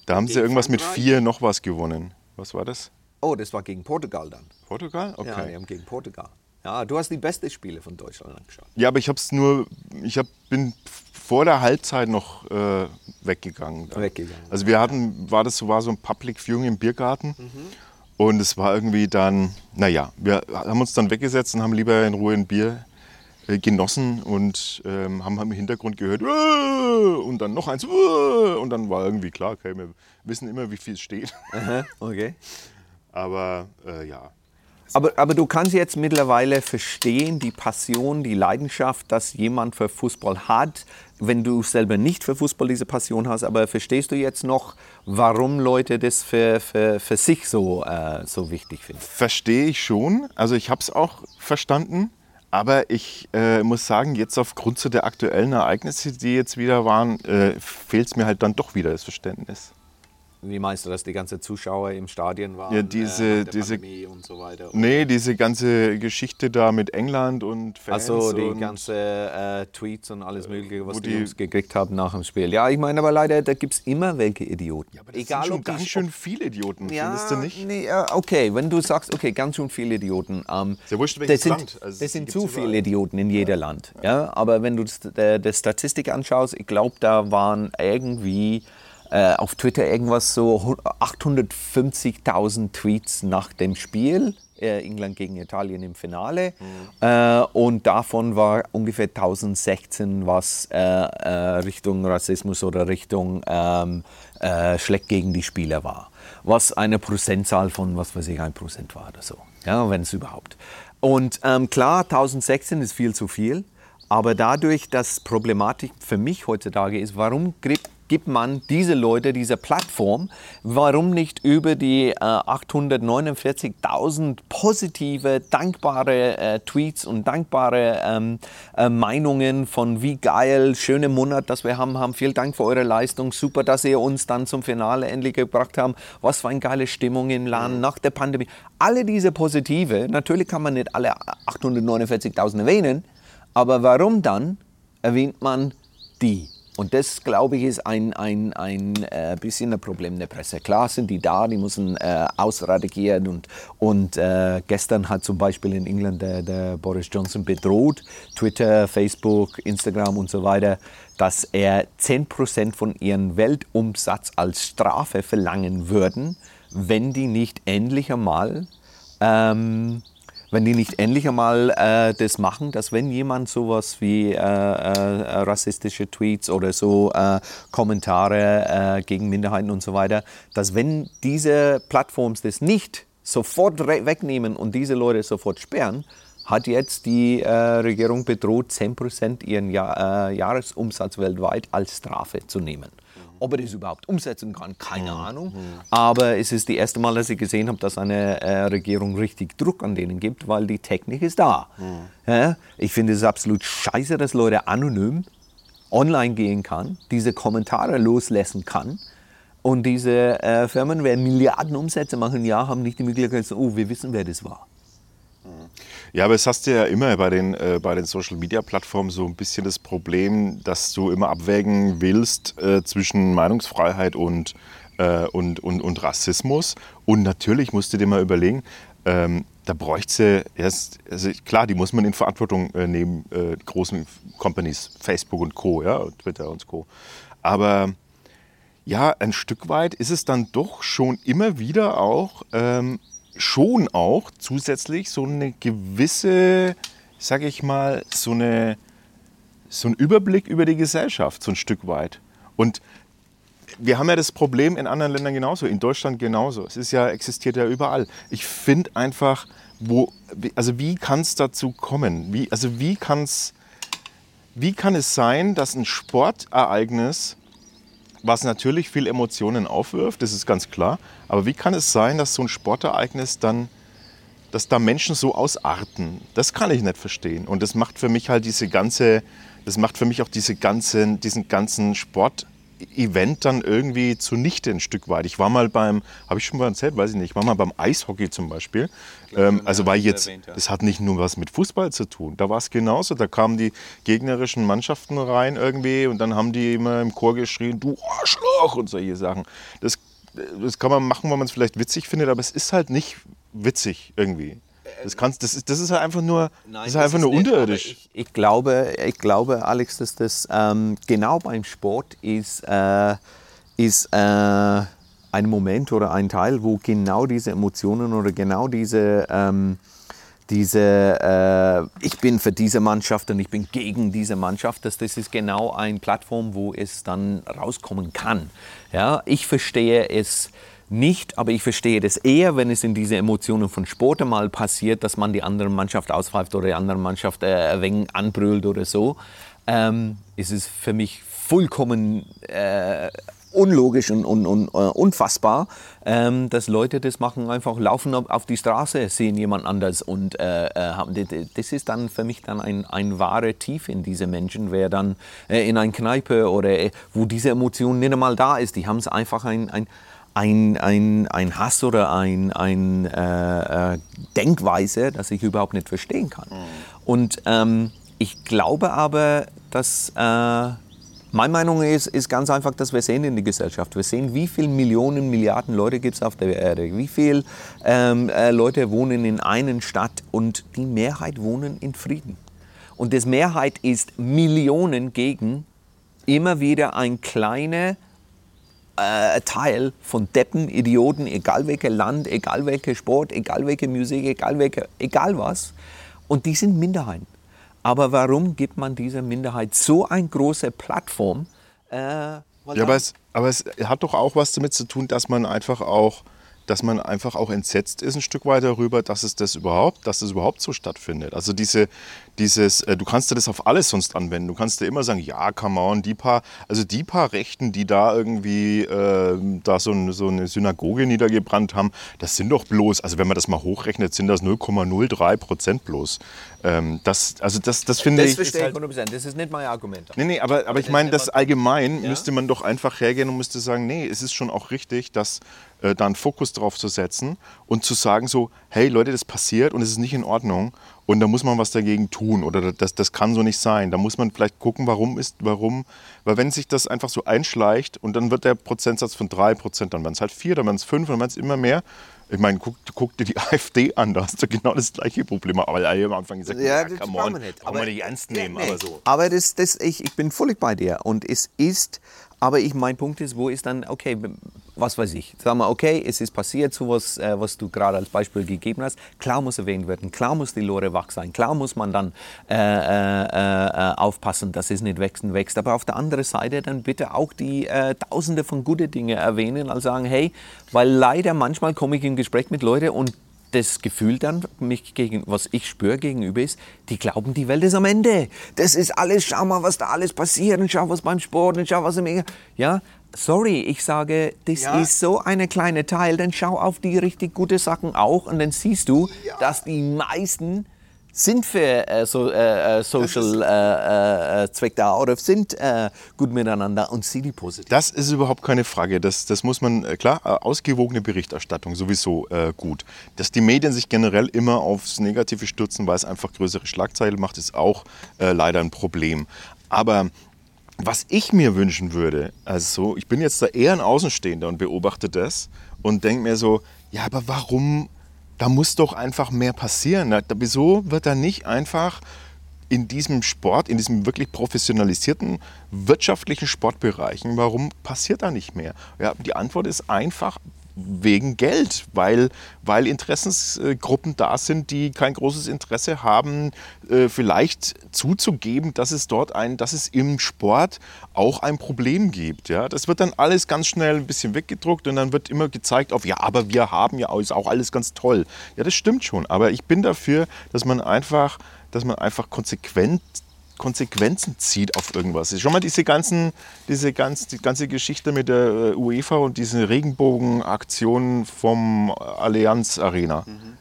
Da haben gegen sie irgendwas Frankreich? mit vier noch was gewonnen. Was war das? Oh, das war gegen Portugal dann. Portugal? Okay. Ja, die haben gegen Portugal. Ja, du hast die besten Spiele von Deutschland angeschaut. Ja, aber ich habe es nur, ich hab, bin vor der Halbzeit noch äh, weggegangen. Dann. Weggegangen. Also wir hatten, war das war so ein Public Viewing im Biergarten. Mhm. Und es war irgendwie dann, naja, wir haben uns dann weggesetzt und haben lieber in Ruhe ein Bier äh, genossen und ähm, haben im Hintergrund gehört und dann noch eins und dann war irgendwie klar, okay, wir wissen immer, wie viel es steht. Aha, okay. Aber äh, ja. Aber, aber du kannst jetzt mittlerweile verstehen, die Passion, die Leidenschaft, dass jemand für Fußball hat, wenn du selber nicht für Fußball diese Passion hast. Aber verstehst du jetzt noch, warum Leute das für, für, für sich so, äh, so wichtig finden? Verstehe ich schon. Also ich habe es auch verstanden. Aber ich äh, muss sagen, jetzt aufgrund so der aktuellen Ereignisse, die jetzt wieder waren, äh, fehlt es mir halt dann doch wieder das Verständnis. Wie meinst du, dass die ganzen Zuschauer im Stadion waren? Ja, diese, äh, diese und so weiter. Nee, diese ganze Geschichte da mit England und Fans. Also die ganzen äh, Tweets und alles Mögliche, was die, die Jungs gekriegt haben nach dem Spiel. Ja, ich meine aber leider, da gibt es immer welche Idioten. Ja, aber das Egal, sind schon ganz schön viele Idioten, ja, findest du nicht? Nee, okay, wenn du sagst, okay, ganz schön viele Idioten. Ähm, ja wurscht, das sind, Land. Also das sind zu viele Idioten in jedem ja. Land. Ja? Aber wenn du die Statistik anschaust, ich glaube, da waren irgendwie äh, auf Twitter irgendwas so 850.000 Tweets nach dem Spiel. Äh, England gegen Italien im Finale. Mhm. Äh, und davon war ungefähr 1016 was äh, äh, Richtung Rassismus oder Richtung ähm, äh, schlecht gegen die Spieler war. Was eine Prozentzahl von, was weiß ich, ein Prozent war oder so. Ja, wenn es überhaupt. Und ähm, klar, 1016 ist viel zu viel. Aber dadurch, dass Problematik für mich heutzutage ist, warum gibt gibt man diese Leute, diese Plattform, warum nicht über die äh, 849.000 positive, dankbare äh, Tweets und dankbare ähm, äh, Meinungen von wie geil, schöne Monat, dass wir haben, haben. Vielen Dank für eure Leistung, super, dass ihr uns dann zum Finale endlich gebracht habt. Was für eine geile Stimmung im Land nach der Pandemie. Alle diese positive, natürlich kann man nicht alle 849.000 erwähnen, aber warum dann erwähnt man die? Und das, glaube ich, ist ein, ein, ein äh, bisschen ein Problem der Presse. Klar sind die da, die müssen äh, ausradigieren. Und, und äh, gestern hat zum Beispiel in England der, der, Boris Johnson bedroht, Twitter, Facebook, Instagram und so weiter, dass er 10% von ihrem Weltumsatz als Strafe verlangen würden, wenn die nicht endlich einmal ähm, wenn die nicht endlich einmal äh, das machen, dass wenn jemand sowas wie äh, äh, rassistische Tweets oder so äh, Kommentare äh, gegen Minderheiten und so weiter, dass wenn diese Plattforms das nicht sofort wegnehmen und diese Leute sofort sperren, hat jetzt die äh, Regierung bedroht, 10% ihren Jahr, Jahresumsatz weltweit als Strafe zu nehmen. Ob er das überhaupt umsetzen kann, keine Ahnung. Aber es ist das erste Mal, dass ich gesehen habe, dass eine äh, Regierung richtig Druck an denen gibt, weil die Technik ist da. Ja? Ich finde es absolut scheiße, dass Leute anonym online gehen kann, diese Kommentare loslassen kann. Und diese äh, Firmen, wer Milliarden Umsätze machen, ja, haben nicht die Möglichkeit, so, oh, wir wissen, wer das war. Ja, aber es hast du ja immer bei den, äh, bei den Social-Media-Plattformen so ein bisschen das Problem, dass du immer abwägen willst äh, zwischen Meinungsfreiheit und, äh, und, und, und Rassismus. Und natürlich musst du dir mal überlegen, ähm, da bräuchte sie erst, also klar, die muss man in Verantwortung äh, nehmen, äh, großen Companies, Facebook und Co., ja, Twitter und Co. Aber ja, ein Stück weit ist es dann doch schon immer wieder auch, ähm, schon auch zusätzlich so eine gewisse, sage ich mal, so eine so ein Überblick über die Gesellschaft, so ein Stück weit. Und wir haben ja das Problem in anderen Ländern genauso, in Deutschland genauso. Es ist ja, existiert ja überall. Ich finde einfach, wo, also wie kann es dazu kommen? Wie, also wie, kann's, wie kann es sein, dass ein Sportereignis, was natürlich viel Emotionen aufwirft, das ist ganz klar, aber wie kann es sein, dass so ein Sportereignis dann, dass da Menschen so ausarten? Das kann ich nicht verstehen. Und das macht für mich halt diese ganze, das macht für mich auch diese ganzen, diesen ganzen Sport Event dann irgendwie zunichte ein Stück weit. Ich war mal beim, habe ich schon mal erzählt, weiß ich nicht, ich war mal beim Eishockey zum Beispiel. Ähm, also war jetzt, erwähnt, ja. das hat nicht nur was mit Fußball zu tun. Da war es genauso. Da kamen die gegnerischen Mannschaften rein irgendwie und dann haben die immer im Chor geschrien, du Arschloch und solche Sachen. Das, das kann man machen, weil man es vielleicht witzig findet, aber es ist halt nicht witzig irgendwie. Das, kannst, das, ist, das ist halt einfach nur, Nein, das ist halt einfach nur nicht, unterirdisch. Ich, ich, glaube, ich glaube, Alex, dass das ähm, genau beim Sport ist, äh, ist äh, ein Moment oder ein Teil, wo genau diese Emotionen oder genau diese, ähm, diese äh, ich bin für diese Mannschaft und ich bin gegen diese Mannschaft, dass das ist genau eine Plattform, wo es dann rauskommen kann. Ja, ich verstehe es nicht, aber ich verstehe das eher, wenn es in diese Emotionen von Sport mal passiert, dass man die andere Mannschaft auspfeift oder die andere Mannschaft äh, ein wenig anbrüllt oder so. Ähm, ist es für mich vollkommen äh, unlogisch und, und, und uh, unfassbar, ähm, dass Leute das machen, einfach laufen auf die Straße, sehen jemand anders und äh, äh haben. Das ist dann für mich dann ein, ein wahre Tief in diese Menschen, wer dann äh, in einer Kneipe oder äh, wo diese Emotion nicht einmal da ist, die haben es einfach ein, ein ein, ein, ein Hass oder ein, ein äh, Denkweise, das ich überhaupt nicht verstehen kann. Mhm. Und ähm, ich glaube aber, dass meine Meinung ist, ist ganz einfach, dass wir sehen in der Gesellschaft. Wir sehen, wie viele Millionen, Milliarden Leute gibt es auf der Erde. Wie viele ähm, äh, Leute wohnen in einer Stadt und die Mehrheit wohnen in Frieden. Und das Mehrheit ist Millionen gegen immer wieder ein kleiner äh, Teil von Deppen, Idioten, egal welches Land, egal welcher Sport, egal welche Musik, egal, welche, egal was. Und die sind Minderheiten. Aber warum gibt man dieser Minderheit so eine große Plattform? Äh, ja, aber es, aber es hat doch auch was damit zu tun, dass man einfach auch dass man einfach auch entsetzt ist ein Stück weit darüber, dass es das überhaupt, dass es überhaupt so stattfindet. Also diese, dieses, äh, du kannst dir das auf alles sonst anwenden. Du kannst dir immer sagen, ja, come on, die paar, also die paar Rechten, die da irgendwie äh, da so, ein, so, eine Synagoge niedergebrannt haben, das sind doch bloß, also wenn man das mal hochrechnet, sind das 0,03 Prozent bloß. Ähm, das, also das, das finde das ich. Verstehe ich 100%. Das ist nicht mein Argument. Nee, nee, aber, aber ich meine, das allgemein ja? müsste man doch einfach hergehen und müsste sagen, nee, es ist schon auch richtig, dass äh, da einen Fokus drauf zu setzen und zu sagen so, hey Leute, das passiert und es ist nicht in Ordnung und da muss man was dagegen tun oder das, das kann so nicht sein. Da muss man vielleicht gucken, warum ist, warum, weil wenn sich das einfach so einschleicht und dann wird der Prozentsatz von 3%, dann werden es halt 4, dann werden es 5, dann werden es immer mehr. Ich meine, guck, guck, dir die AfD an, da hast du genau das gleiche Problem. Aber ja, am Anfang gesagt, ja, ja come on, nicht. Aber, nicht ernst nehmen, nee, aber so. Aber das, das, ich, ich bin völlig bei dir und es ist aber ich, mein Punkt ist, wo ist dann, okay, was weiß ich, sagen wir, okay, es ist passiert, sowas, äh, was du gerade als Beispiel gegeben hast. Klar muss erwähnt werden, klar muss die Lore wach sein, klar muss man dann äh, äh, äh aufpassen, dass es nicht wächst und wächst. Aber auf der anderen Seite dann bitte auch die äh, Tausende von gute Dinge erwähnen, also sagen, hey, weil leider manchmal komme ich im Gespräch mit Leuten und das Gefühl dann, mich gegen, was ich spüre gegenüber ist, die glauben, die Welt ist am Ende. Das ist alles, schau mal, was da alles passiert und schau, was beim Sport und schau, was im... Ja, sorry, ich sage, das ja. ist so ein kleiner Teil, dann schau auf die richtig gute Sachen auch und dann siehst du, ja. dass die meisten sind für äh, so, äh, äh Social äh, äh, Zweck da oder sind äh, gut miteinander und sie die positiv. Das ist überhaupt keine Frage. Das, das muss man, klar, ausgewogene Berichterstattung sowieso gut. Dass die Medien sich generell immer aufs Negative stürzen, weil es einfach größere Schlagzeilen macht, ist auch leider ein Problem. Aber was ich mir wünschen würde, also ich bin jetzt da eher ein Außenstehender und beobachte das und denke mir so, ja, aber warum da muss doch einfach mehr passieren. Wieso wird da nicht einfach in diesem Sport, in diesem wirklich professionalisierten wirtschaftlichen Sportbereichen, warum passiert da nicht mehr? Ja, die Antwort ist einfach wegen Geld, weil, weil Interessensgruppen da sind, die kein großes Interesse haben, äh, vielleicht zuzugeben, dass es dort ein, dass es im Sport auch ein Problem gibt. Ja? Das wird dann alles ganz schnell ein bisschen weggedruckt und dann wird immer gezeigt auf, ja, aber wir haben ja ist auch alles ganz toll. Ja, das stimmt schon, aber ich bin dafür, dass man einfach dass man einfach konsequent Konsequenzen zieht auf irgendwas. Schon mal diese ganzen, diese ganz, die ganze Geschichte mit der äh, UEFA und diesen Regenbogenaktionen vom Allianz Arena. Mhm.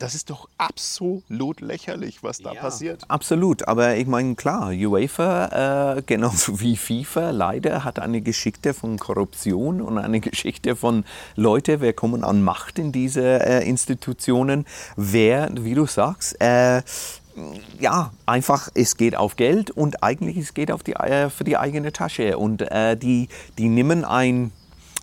Das ist doch absolut lächerlich, was da ja, passiert. Absolut, aber ich meine, klar, UEFA, äh, genauso wie FIFA, leider hat eine Geschichte von Korruption und eine Geschichte von Leute, wer kommen an Macht in diese äh, Institutionen, wer, wie du sagst, äh, ja, einfach, es geht auf Geld und eigentlich es geht auf die, äh, für die eigene Tasche. Und äh, die, die nehmen ein,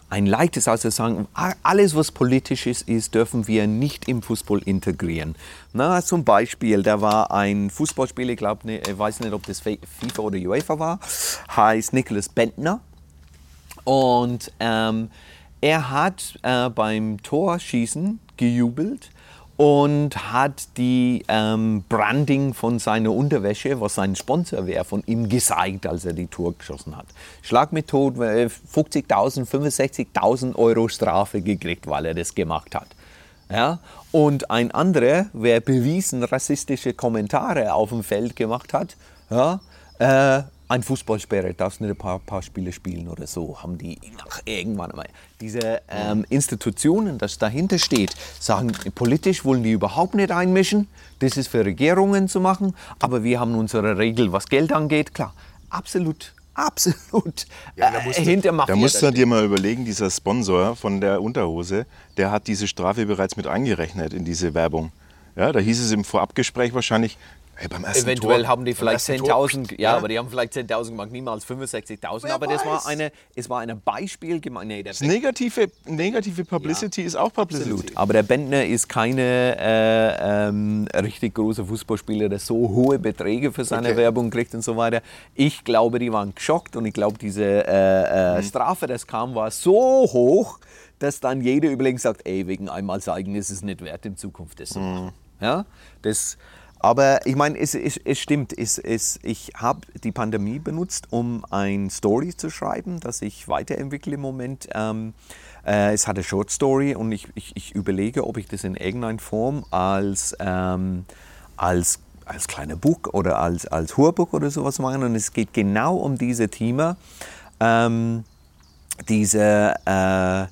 ein leichtes, also sagen, alles was politisch ist, ist, dürfen wir nicht im Fußball integrieren. Na, zum Beispiel, da war ein Fußballspieler, ich glaube, ne, ich weiß nicht, ob das FIFA oder UEFA war, heißt Nicholas Bentner. Und ähm, er hat äh, beim Torschießen gejubelt und hat die ähm, Branding von seiner Unterwäsche, was sein Sponsor wäre, von ihm gezeigt, als er die Tour geschossen hat. Schlagmethode, 50.000, 65.000 Euro Strafe gekriegt, weil er das gemacht hat. Ja? Und ein anderer, wer bewiesen rassistische Kommentare auf dem Feld gemacht hat, ja, äh, ein Fußballsperre, darfst nicht ein paar, paar Spiele spielen oder so, haben die nach irgendwann einmal. Diese ähm, Institutionen, das dahinter steht, sagen, politisch wollen die überhaupt nicht einmischen, das ist für Regierungen zu machen, aber wir haben unsere Regel, was Geld angeht, klar, absolut absolut ja, da musst, äh, Da musst du dir mal überlegen, dieser Sponsor von der Unterhose, der hat diese Strafe bereits mit eingerechnet in diese Werbung. Ja, da hieß es im Vorabgespräch wahrscheinlich, Hey, Eventuell Tor, haben die vielleicht 10.000, ja, ja, aber die haben vielleicht 10.000 gemacht, niemals 65.000. Aber weiß. das war eine, es war ein Beispiel. Nee, das negative, negative Publicity ja, ist auch Publicity. Absolut. Aber der Bentner ist keine äh, ähm, richtig große Fußballspieler, der so hohe Beträge für seine okay. Werbung kriegt und so weiter. Ich glaube, die waren geschockt und ich glaube, diese äh, äh, mhm. Strafe, das kam, war so hoch, dass dann jeder überlegt sagt, ey, wegen einmal zeigen ist es nicht wert, in Zukunft das zu machen. Mhm. Ja, das aber ich meine, es, es, es stimmt. Es, es, ich habe die Pandemie benutzt, um ein Story zu schreiben, das ich weiterentwickle im Moment. Ähm, äh, es hat eine Short Story und ich, ich, ich, überlege, ob ich das in irgendeiner Form als, ähm, als, als kleiner Buch oder als, als Hörbuch oder sowas mache. Und es geht genau um diese Thema. Ähm, diese äh,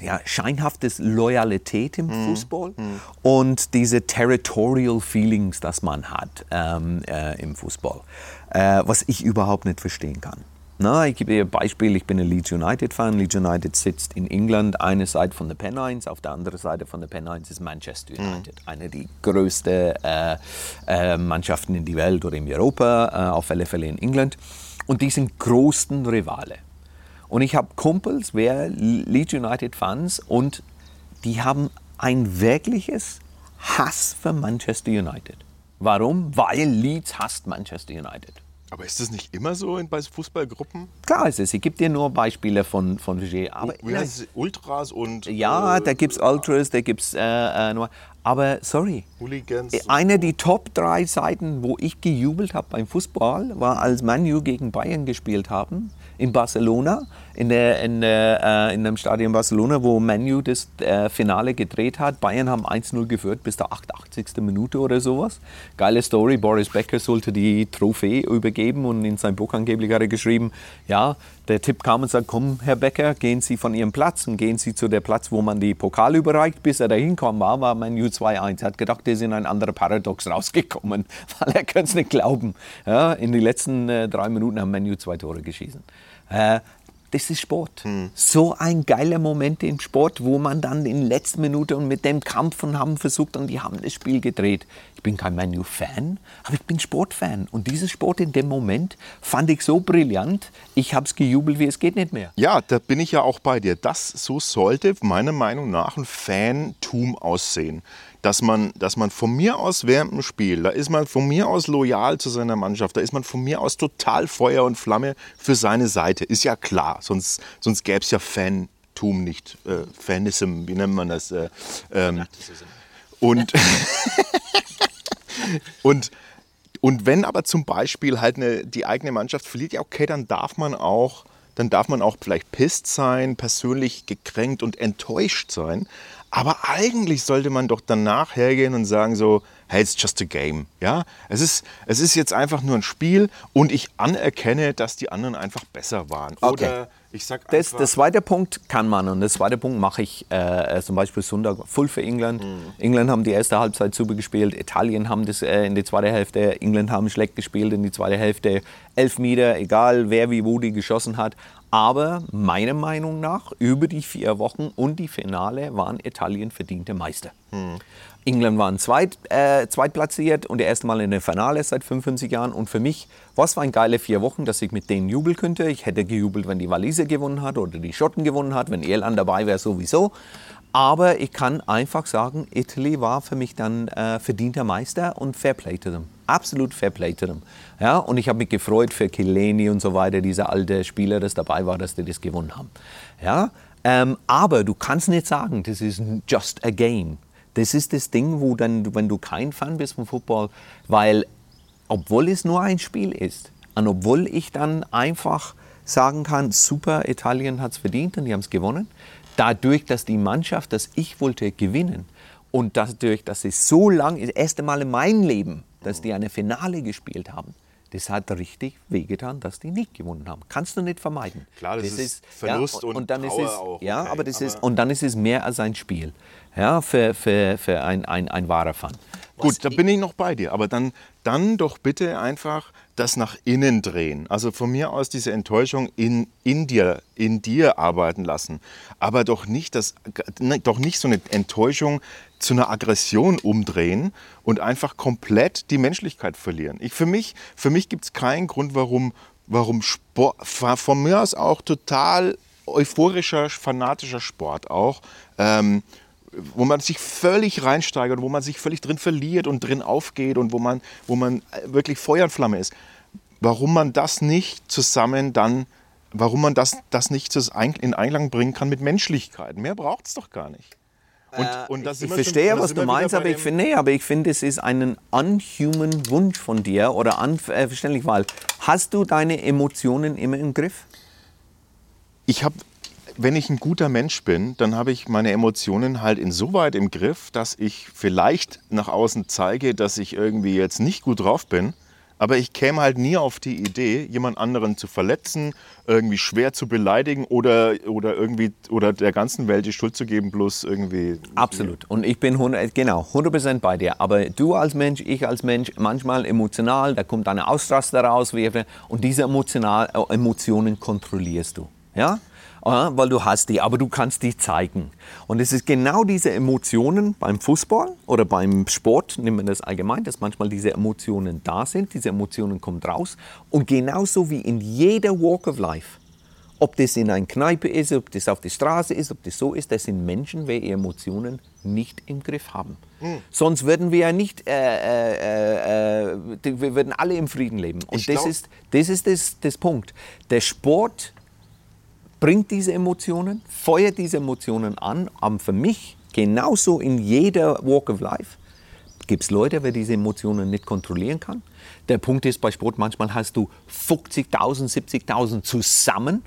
ja, scheinhaftes Loyalität im mhm. Fußball mhm. und diese Territorial Feelings, das man hat ähm, äh, im Fußball, äh, was ich überhaupt nicht verstehen kann. Na, ich gebe dir ein Beispiel, ich bin ein Leeds United-Fan. Leeds United sitzt in England, eine Seite von der Pennines, auf der anderen Seite von der Pennines ist Manchester mhm. United, mhm. eine der größten äh, äh, Mannschaften in der Welt oder in Europa, äh, auf alle Fälle in England. Und die sind größten Rivale. Und ich habe Kumpels, wer Leeds United Fans und die haben ein wirkliches Hass für Manchester United. Warum? Weil Leeds hasst Manchester United. Aber ist das nicht immer so in, bei Fußballgruppen? Klar ist es. Ich gebe dir nur Beispiele von, von. Aber Wie heißt es? Ultras und. Ja, äh, da gibt es Ultras, da gibt es. Äh, äh, aber sorry. Hooligans. Eine der Top drei Seiten, wo ich gejubelt habe beim Fußball, war, als Manu gegen Bayern gespielt haben in Barcelona, in, der, in, der, äh, in dem Stadion Barcelona, wo Manu das äh, Finale gedreht hat. Bayern haben 1-0 geführt bis der 88. Minute oder sowas. Geile Story. Boris Becker sollte die Trophäe übergeben und in sein Buch angeblich hat er geschrieben, ja, der Tipp kam und sagt, komm, Herr Becker, gehen Sie von Ihrem Platz und gehen Sie zu der Platz, wo man die Pokal überreicht. Bis er dahin kam, war, war Manu 2-1. Er hat gedacht, der ist in ein anderer Paradox rausgekommen, weil er könnte es nicht glauben. Ja, in den letzten äh, drei Minuten haben Manu zwei Tore geschossen. Äh, das ist Sport. Hm. So ein geiler Moment im Sport, wo man dann in letzter Minute und mit dem Kampf und haben versucht und die haben das Spiel gedreht. Ich bin kein Manu-Fan, aber ich bin Sportfan. Und dieses Sport in dem Moment fand ich so brillant, ich habe es gejubelt, wie es geht nicht mehr. Ja, da bin ich ja auch bei dir. Das so sollte meiner Meinung nach ein Fantum aussehen dass man, dass man von mir aus während dem Spiel, da ist man von mir aus loyal zu seiner Mannschaft, da ist man von mir aus total Feuer und Flamme für seine Seite. Ist ja klar, sonst, sonst gäbe es ja Fantum nicht. Äh, Fanism, wie nennt man das? Äh, ähm, und, und, und wenn aber zum Beispiel halt eine, die eigene Mannschaft verliert, ja okay, dann darf man auch dann darf man auch vielleicht pisst sein, persönlich gekränkt und enttäuscht sein. Aber eigentlich sollte man doch danach hergehen und sagen so, hey, it's just a game. Ja, es ist, es ist jetzt einfach nur ein Spiel und ich anerkenne, dass die anderen einfach besser waren. Okay. Oder ich sag das, das zweite Punkt kann man und das zweite Punkt mache ich äh, zum Beispiel Sonntag voll für England. Mhm. England haben die erste Halbzeit super gespielt, Italien haben das äh, in die zweite Hälfte, England haben schlecht gespielt in die zweite Hälfte. Elf Meter, egal wer wie wo die geschossen hat. Aber meiner Meinung nach, über die vier Wochen und die Finale waren Italien verdiente Meister. Hm. England waren zweit, äh, zweitplatziert und das erste Mal in der Finale seit 55 Jahren. Und für mich, was war ein geile vier Wochen, dass ich mit denen jubeln könnte. Ich hätte gejubelt, wenn die Waliser gewonnen hat oder die Schotten gewonnen hat, wenn Irland dabei wäre, sowieso. Aber ich kann einfach sagen, Italy war für mich dann äh, verdienter Meister und Fair Play to them. Absolut Fair Play to them. Ja, und ich habe mich gefreut für Kileni und so weiter, dieser alte Spieler, das dabei war, dass die das gewonnen haben. Ja, ähm, aber du kannst nicht sagen, das ist just a game. Das ist das Ding, wo dann, wenn du kein Fan bist vom Football, weil obwohl es nur ein Spiel ist und obwohl ich dann einfach sagen kann, super, Italien hat es verdient und die haben es gewonnen, dadurch, dass die Mannschaft, dass ich wollte gewinnen und dadurch, dass es so lang, das erste Mal in meinem Leben, dass die eine Finale gespielt haben, das hat richtig wehgetan, dass die nicht gewonnen haben. Kannst du nicht vermeiden. Klar, das, das ist, Verlust ja, und, und, dann Power ist es, auch. Ja, okay, aber das aber ist und dann ist es mehr als ein Spiel, ja, für, für, für ein, ein, ein wahrer Fan. Gut, da bin ich noch bei dir. Aber dann, dann doch bitte einfach das nach innen drehen. Also von mir aus diese Enttäuschung in, in, dir, in dir arbeiten lassen. Aber doch nicht, das, ne, doch nicht so eine Enttäuschung zu einer Aggression umdrehen und einfach komplett die Menschlichkeit verlieren. Ich, für mich, für mich gibt es keinen Grund, warum, warum Sport, von mir aus auch total euphorischer, fanatischer Sport auch. Ähm, wo man sich völlig reinsteigert, wo man sich völlig drin verliert und drin aufgeht und wo man, wo man wirklich Feuer und Flamme ist. Warum man das nicht zusammen dann, warum man das, das nicht in Einklang bringen kann mit Menschlichkeit. Mehr braucht es doch gar nicht. Und, äh, und ich, verstehe, was du meinst, aber ich finde, nee, aber ich finde, es ist ein unhuman Wunsch von dir oder unverständlich, weil hast du deine Emotionen immer im Griff? Ich habe wenn ich ein guter Mensch bin, dann habe ich meine Emotionen halt insoweit im Griff, dass ich vielleicht nach außen zeige, dass ich irgendwie jetzt nicht gut drauf bin. Aber ich käme halt nie auf die Idee, jemand anderen zu verletzen, irgendwie schwer zu beleidigen oder, oder irgendwie oder der ganzen Welt die Schuld zu geben, bloß irgendwie. Absolut. Und ich bin 100, genau 100% bei dir. Aber du als Mensch, ich als Mensch, manchmal emotional, da kommt eine Ausraster raus, und diese emotional, äh, Emotionen kontrollierst du. Ja? Weil du hast die, aber du kannst die zeigen. Und es ist genau diese Emotionen beim Fußball oder beim Sport, nehmen wir das allgemein, dass manchmal diese Emotionen da sind, diese Emotionen kommen raus. Und genauso wie in jeder Walk of Life, ob das in einer Kneipe ist, ob das auf der Straße ist, ob das so ist, das sind Menschen, die ihre Emotionen nicht im Griff haben. Hm. Sonst würden wir ja nicht, äh, äh, äh, wir würden alle im Frieden leben. Und ich das ist, das ist das, das Punkt. Der Sport bringt diese Emotionen, feuert diese Emotionen an, aber für mich genauso in jeder Walk of Life gibt es Leute, wer diese Emotionen nicht kontrollieren kann. Der Punkt ist bei Sport, manchmal hast du 50.000, 70.000 zusammen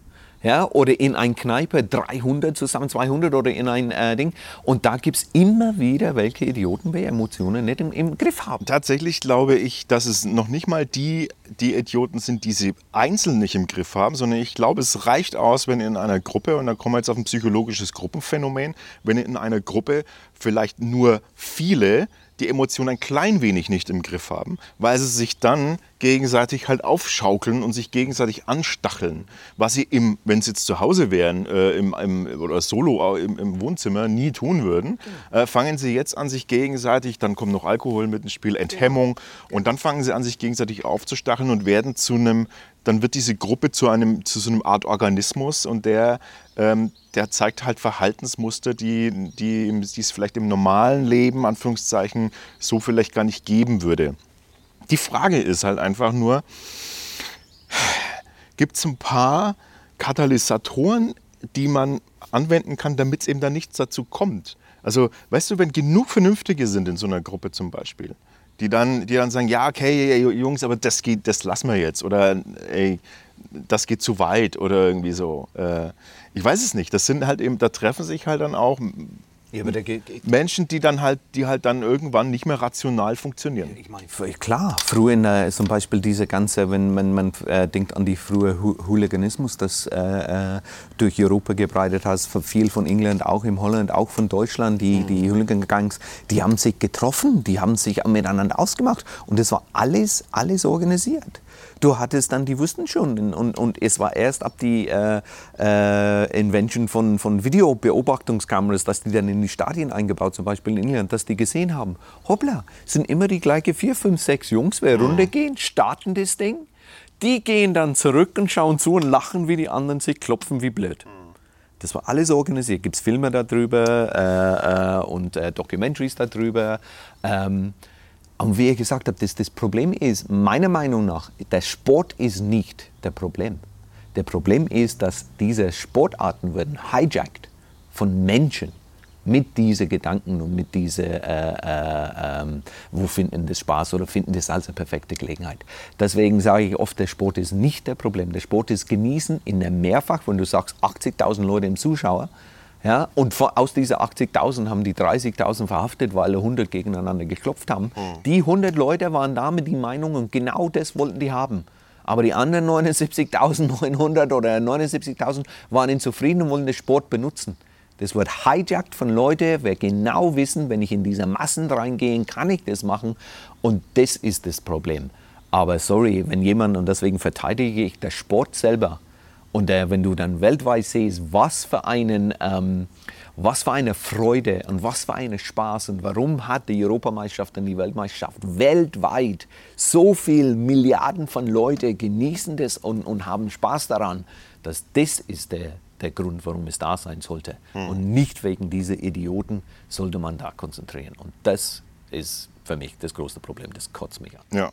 ja, oder in ein Kneipe 300 zusammen, 200 oder in ein äh, Ding. Und da gibt es immer wieder welche Idioten, die Emotionen nicht im, im, Griff haben. Tatsächlich glaube ich, dass es noch nicht mal die, die Idioten sind, die sie einzeln nicht im Griff haben, sondern ich glaube, es reicht aus, wenn in einer Gruppe, und da kommen wir jetzt auf ein psychologisches Gruppenphänomen, wenn in einer Gruppe vielleicht nur viele die Emotionen ein klein wenig nicht im Griff haben, weil sie sich dann gegenseitig halt aufschaukeln und sich gegenseitig anstacheln. Was sie im, wenn sie jetzt zu Hause wären, äh, im, im, oder solo im, im, Wohnzimmer nie tun würden, äh, fangen sie jetzt an, sich gegenseitig, dann kommt noch Alkohol mit ins Spiel, Enthemmung und dann fangen sie an, sich gegenseitig aufzustacheln und werden zu einem, dann wird diese Gruppe zu einem, zu so einem Art Organismus und der, ähm, der zeigt halt Verhaltensmuster, die, die, die es vielleicht im normalen Leben, Anführungszeichen, so vielleicht gar nicht geben würde. Die Frage ist halt einfach nur, gibt es ein paar Katalysatoren, die man anwenden kann, damit es eben dann nichts dazu kommt? Also, weißt du, wenn genug Vernünftige sind in so einer Gruppe zum Beispiel, die dann, die dann sagen, ja, okay, Jungs, aber das geht, das lassen wir jetzt. Oder ey, das geht zu weit oder irgendwie so. Äh, ich weiß es nicht. Das sind halt eben, da treffen sich halt dann auch ja, Menschen, die dann halt, die halt dann irgendwann nicht mehr rational funktionieren. Ich meine, klar, früher äh, zum Beispiel diese ganze, wenn man, man äh, denkt an die frühe Hooliganismus, das äh, äh, durch Europa gebreitet hat, viel von England, auch in Holland, auch von Deutschland, die, mhm. die Hooligan-Gangs, die haben sich getroffen, die haben sich miteinander ausgemacht und es war alles, alles organisiert du hattest dann, die wussten schon. Und, und es war erst ab die äh, äh, Invention von, von Videobeobachtungskameras, dass die dann in die Stadien eingebaut, zum Beispiel in England, dass die gesehen haben, hoppla, sind immer die gleichen vier, fünf, sechs Jungs, wer runtergehen, starten das Ding. Die gehen dann zurück und schauen zu und lachen, wie die anderen sich klopfen wie blöd. Das war alles organisiert. Gibt es Filme darüber äh, äh, und äh, Documentaries darüber. Ähm, und wie ich gesagt habe, das, das Problem ist, meiner Meinung nach, der Sport ist nicht der Problem. Der Problem ist, dass diese Sportarten werden hijacked von Menschen mit diesen Gedanken und mit diesen, äh, äh, äh, wo finden das Spaß oder finden das als eine perfekte Gelegenheit. Deswegen sage ich oft, der Sport ist nicht der Problem. Der Sport ist genießen in der Mehrfach, wenn du sagst 80.000 Leute im Zuschauer, ja, und aus diesen 80.000 haben die 30.000 verhaftet, weil 100 gegeneinander geklopft haben. Mhm. Die 100 Leute waren da mit die Meinung und genau das wollten die haben. Aber die anderen 79.900 oder 79.000 waren nicht zufrieden und wollten den Sport benutzen. Das wird hijacked von Leuten, wer genau wissen, wenn ich in diese Massen reingehe, kann ich das machen. Und das ist das Problem. Aber sorry, wenn jemand, und deswegen verteidige ich den Sport selber, und äh, wenn du dann weltweit siehst, was für, einen, ähm, was für eine Freude und was für einen Spaß und warum hat die Europameisterschaft und die Weltmeisterschaft weltweit so viele Milliarden von Leuten genießen das und, und haben Spaß daran, dass das ist der, der Grund, warum es da sein sollte. Hm. Und nicht wegen dieser Idioten sollte man da konzentrieren. Und das ist für mich das große Problem. Das kotzt mich an. Ja.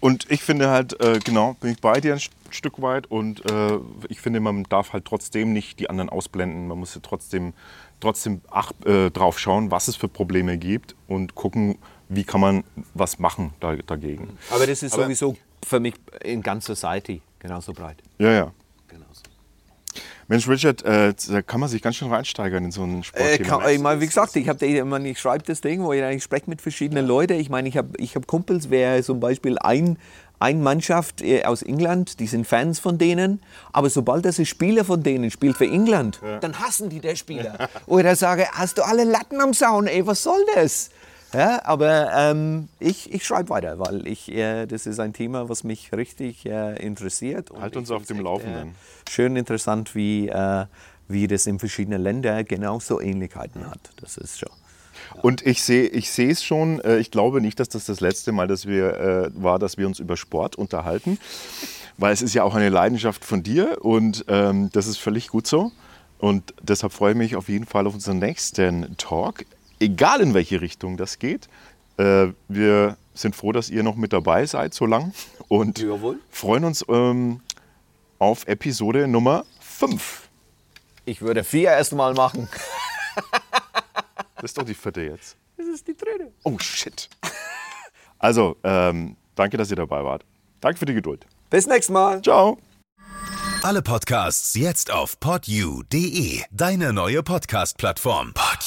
Und ich finde halt, äh, genau, bin ich bei dir ein Stück weit. Und äh, ich finde, man darf halt trotzdem nicht die anderen ausblenden. Man muss ja trotzdem, trotzdem ach, äh, drauf schauen, was es für Probleme gibt und gucken, wie kann man was machen da, dagegen. Aber das ist Aber, sowieso für mich in ganz Society genauso breit. Ja, ja. Mensch, Richard, äh, da kann man sich ganz schön reinsteigern in so einen Sport. Äh, ich meine, wie gesagt, ich, ich schreibe das Ding, wo ich, ich spreche mit verschiedenen Leuten. Ich meine, ich habe ich hab Kumpels, wer zum Beispiel ein, ein Mannschaft äh, aus England, die sind Fans von denen, aber sobald das ein Spieler von denen spielt für England, ja. dann hassen die den Spieler. Oder sage, hast du alle Latten am Zaun, ey, was soll das? Ja, aber ähm, ich, ich schreibe weiter, weil ich, äh, das ist ein Thema, was mich richtig äh, interessiert. halt uns auf dem echt, Laufenden. Äh, schön interessant, wie, äh, wie das in verschiedenen Ländern genauso Ähnlichkeiten hat. Das ist schon. Und ich sehe ich sehe es schon, äh, ich glaube nicht, dass das das letzte Mal dass wir, äh, war, dass wir uns über Sport unterhalten, weil es ist ja auch eine Leidenschaft von dir und ähm, das ist völlig gut so. Und deshalb freue ich mich auf jeden Fall auf unseren nächsten Talk egal in welche Richtung das geht. Äh, wir sind froh, dass ihr noch mit dabei seid so lang und Jawohl. freuen uns ähm, auf Episode Nummer 5. Ich würde vier erstmal machen. das ist doch die vierte jetzt. Das ist die dritte. Oh shit. Also, ähm, danke, dass ihr dabei wart. Danke für die Geduld. Bis nächstes Mal. Ciao. Alle Podcasts jetzt auf podyou.de, deine neue Podcast-Plattform. Pod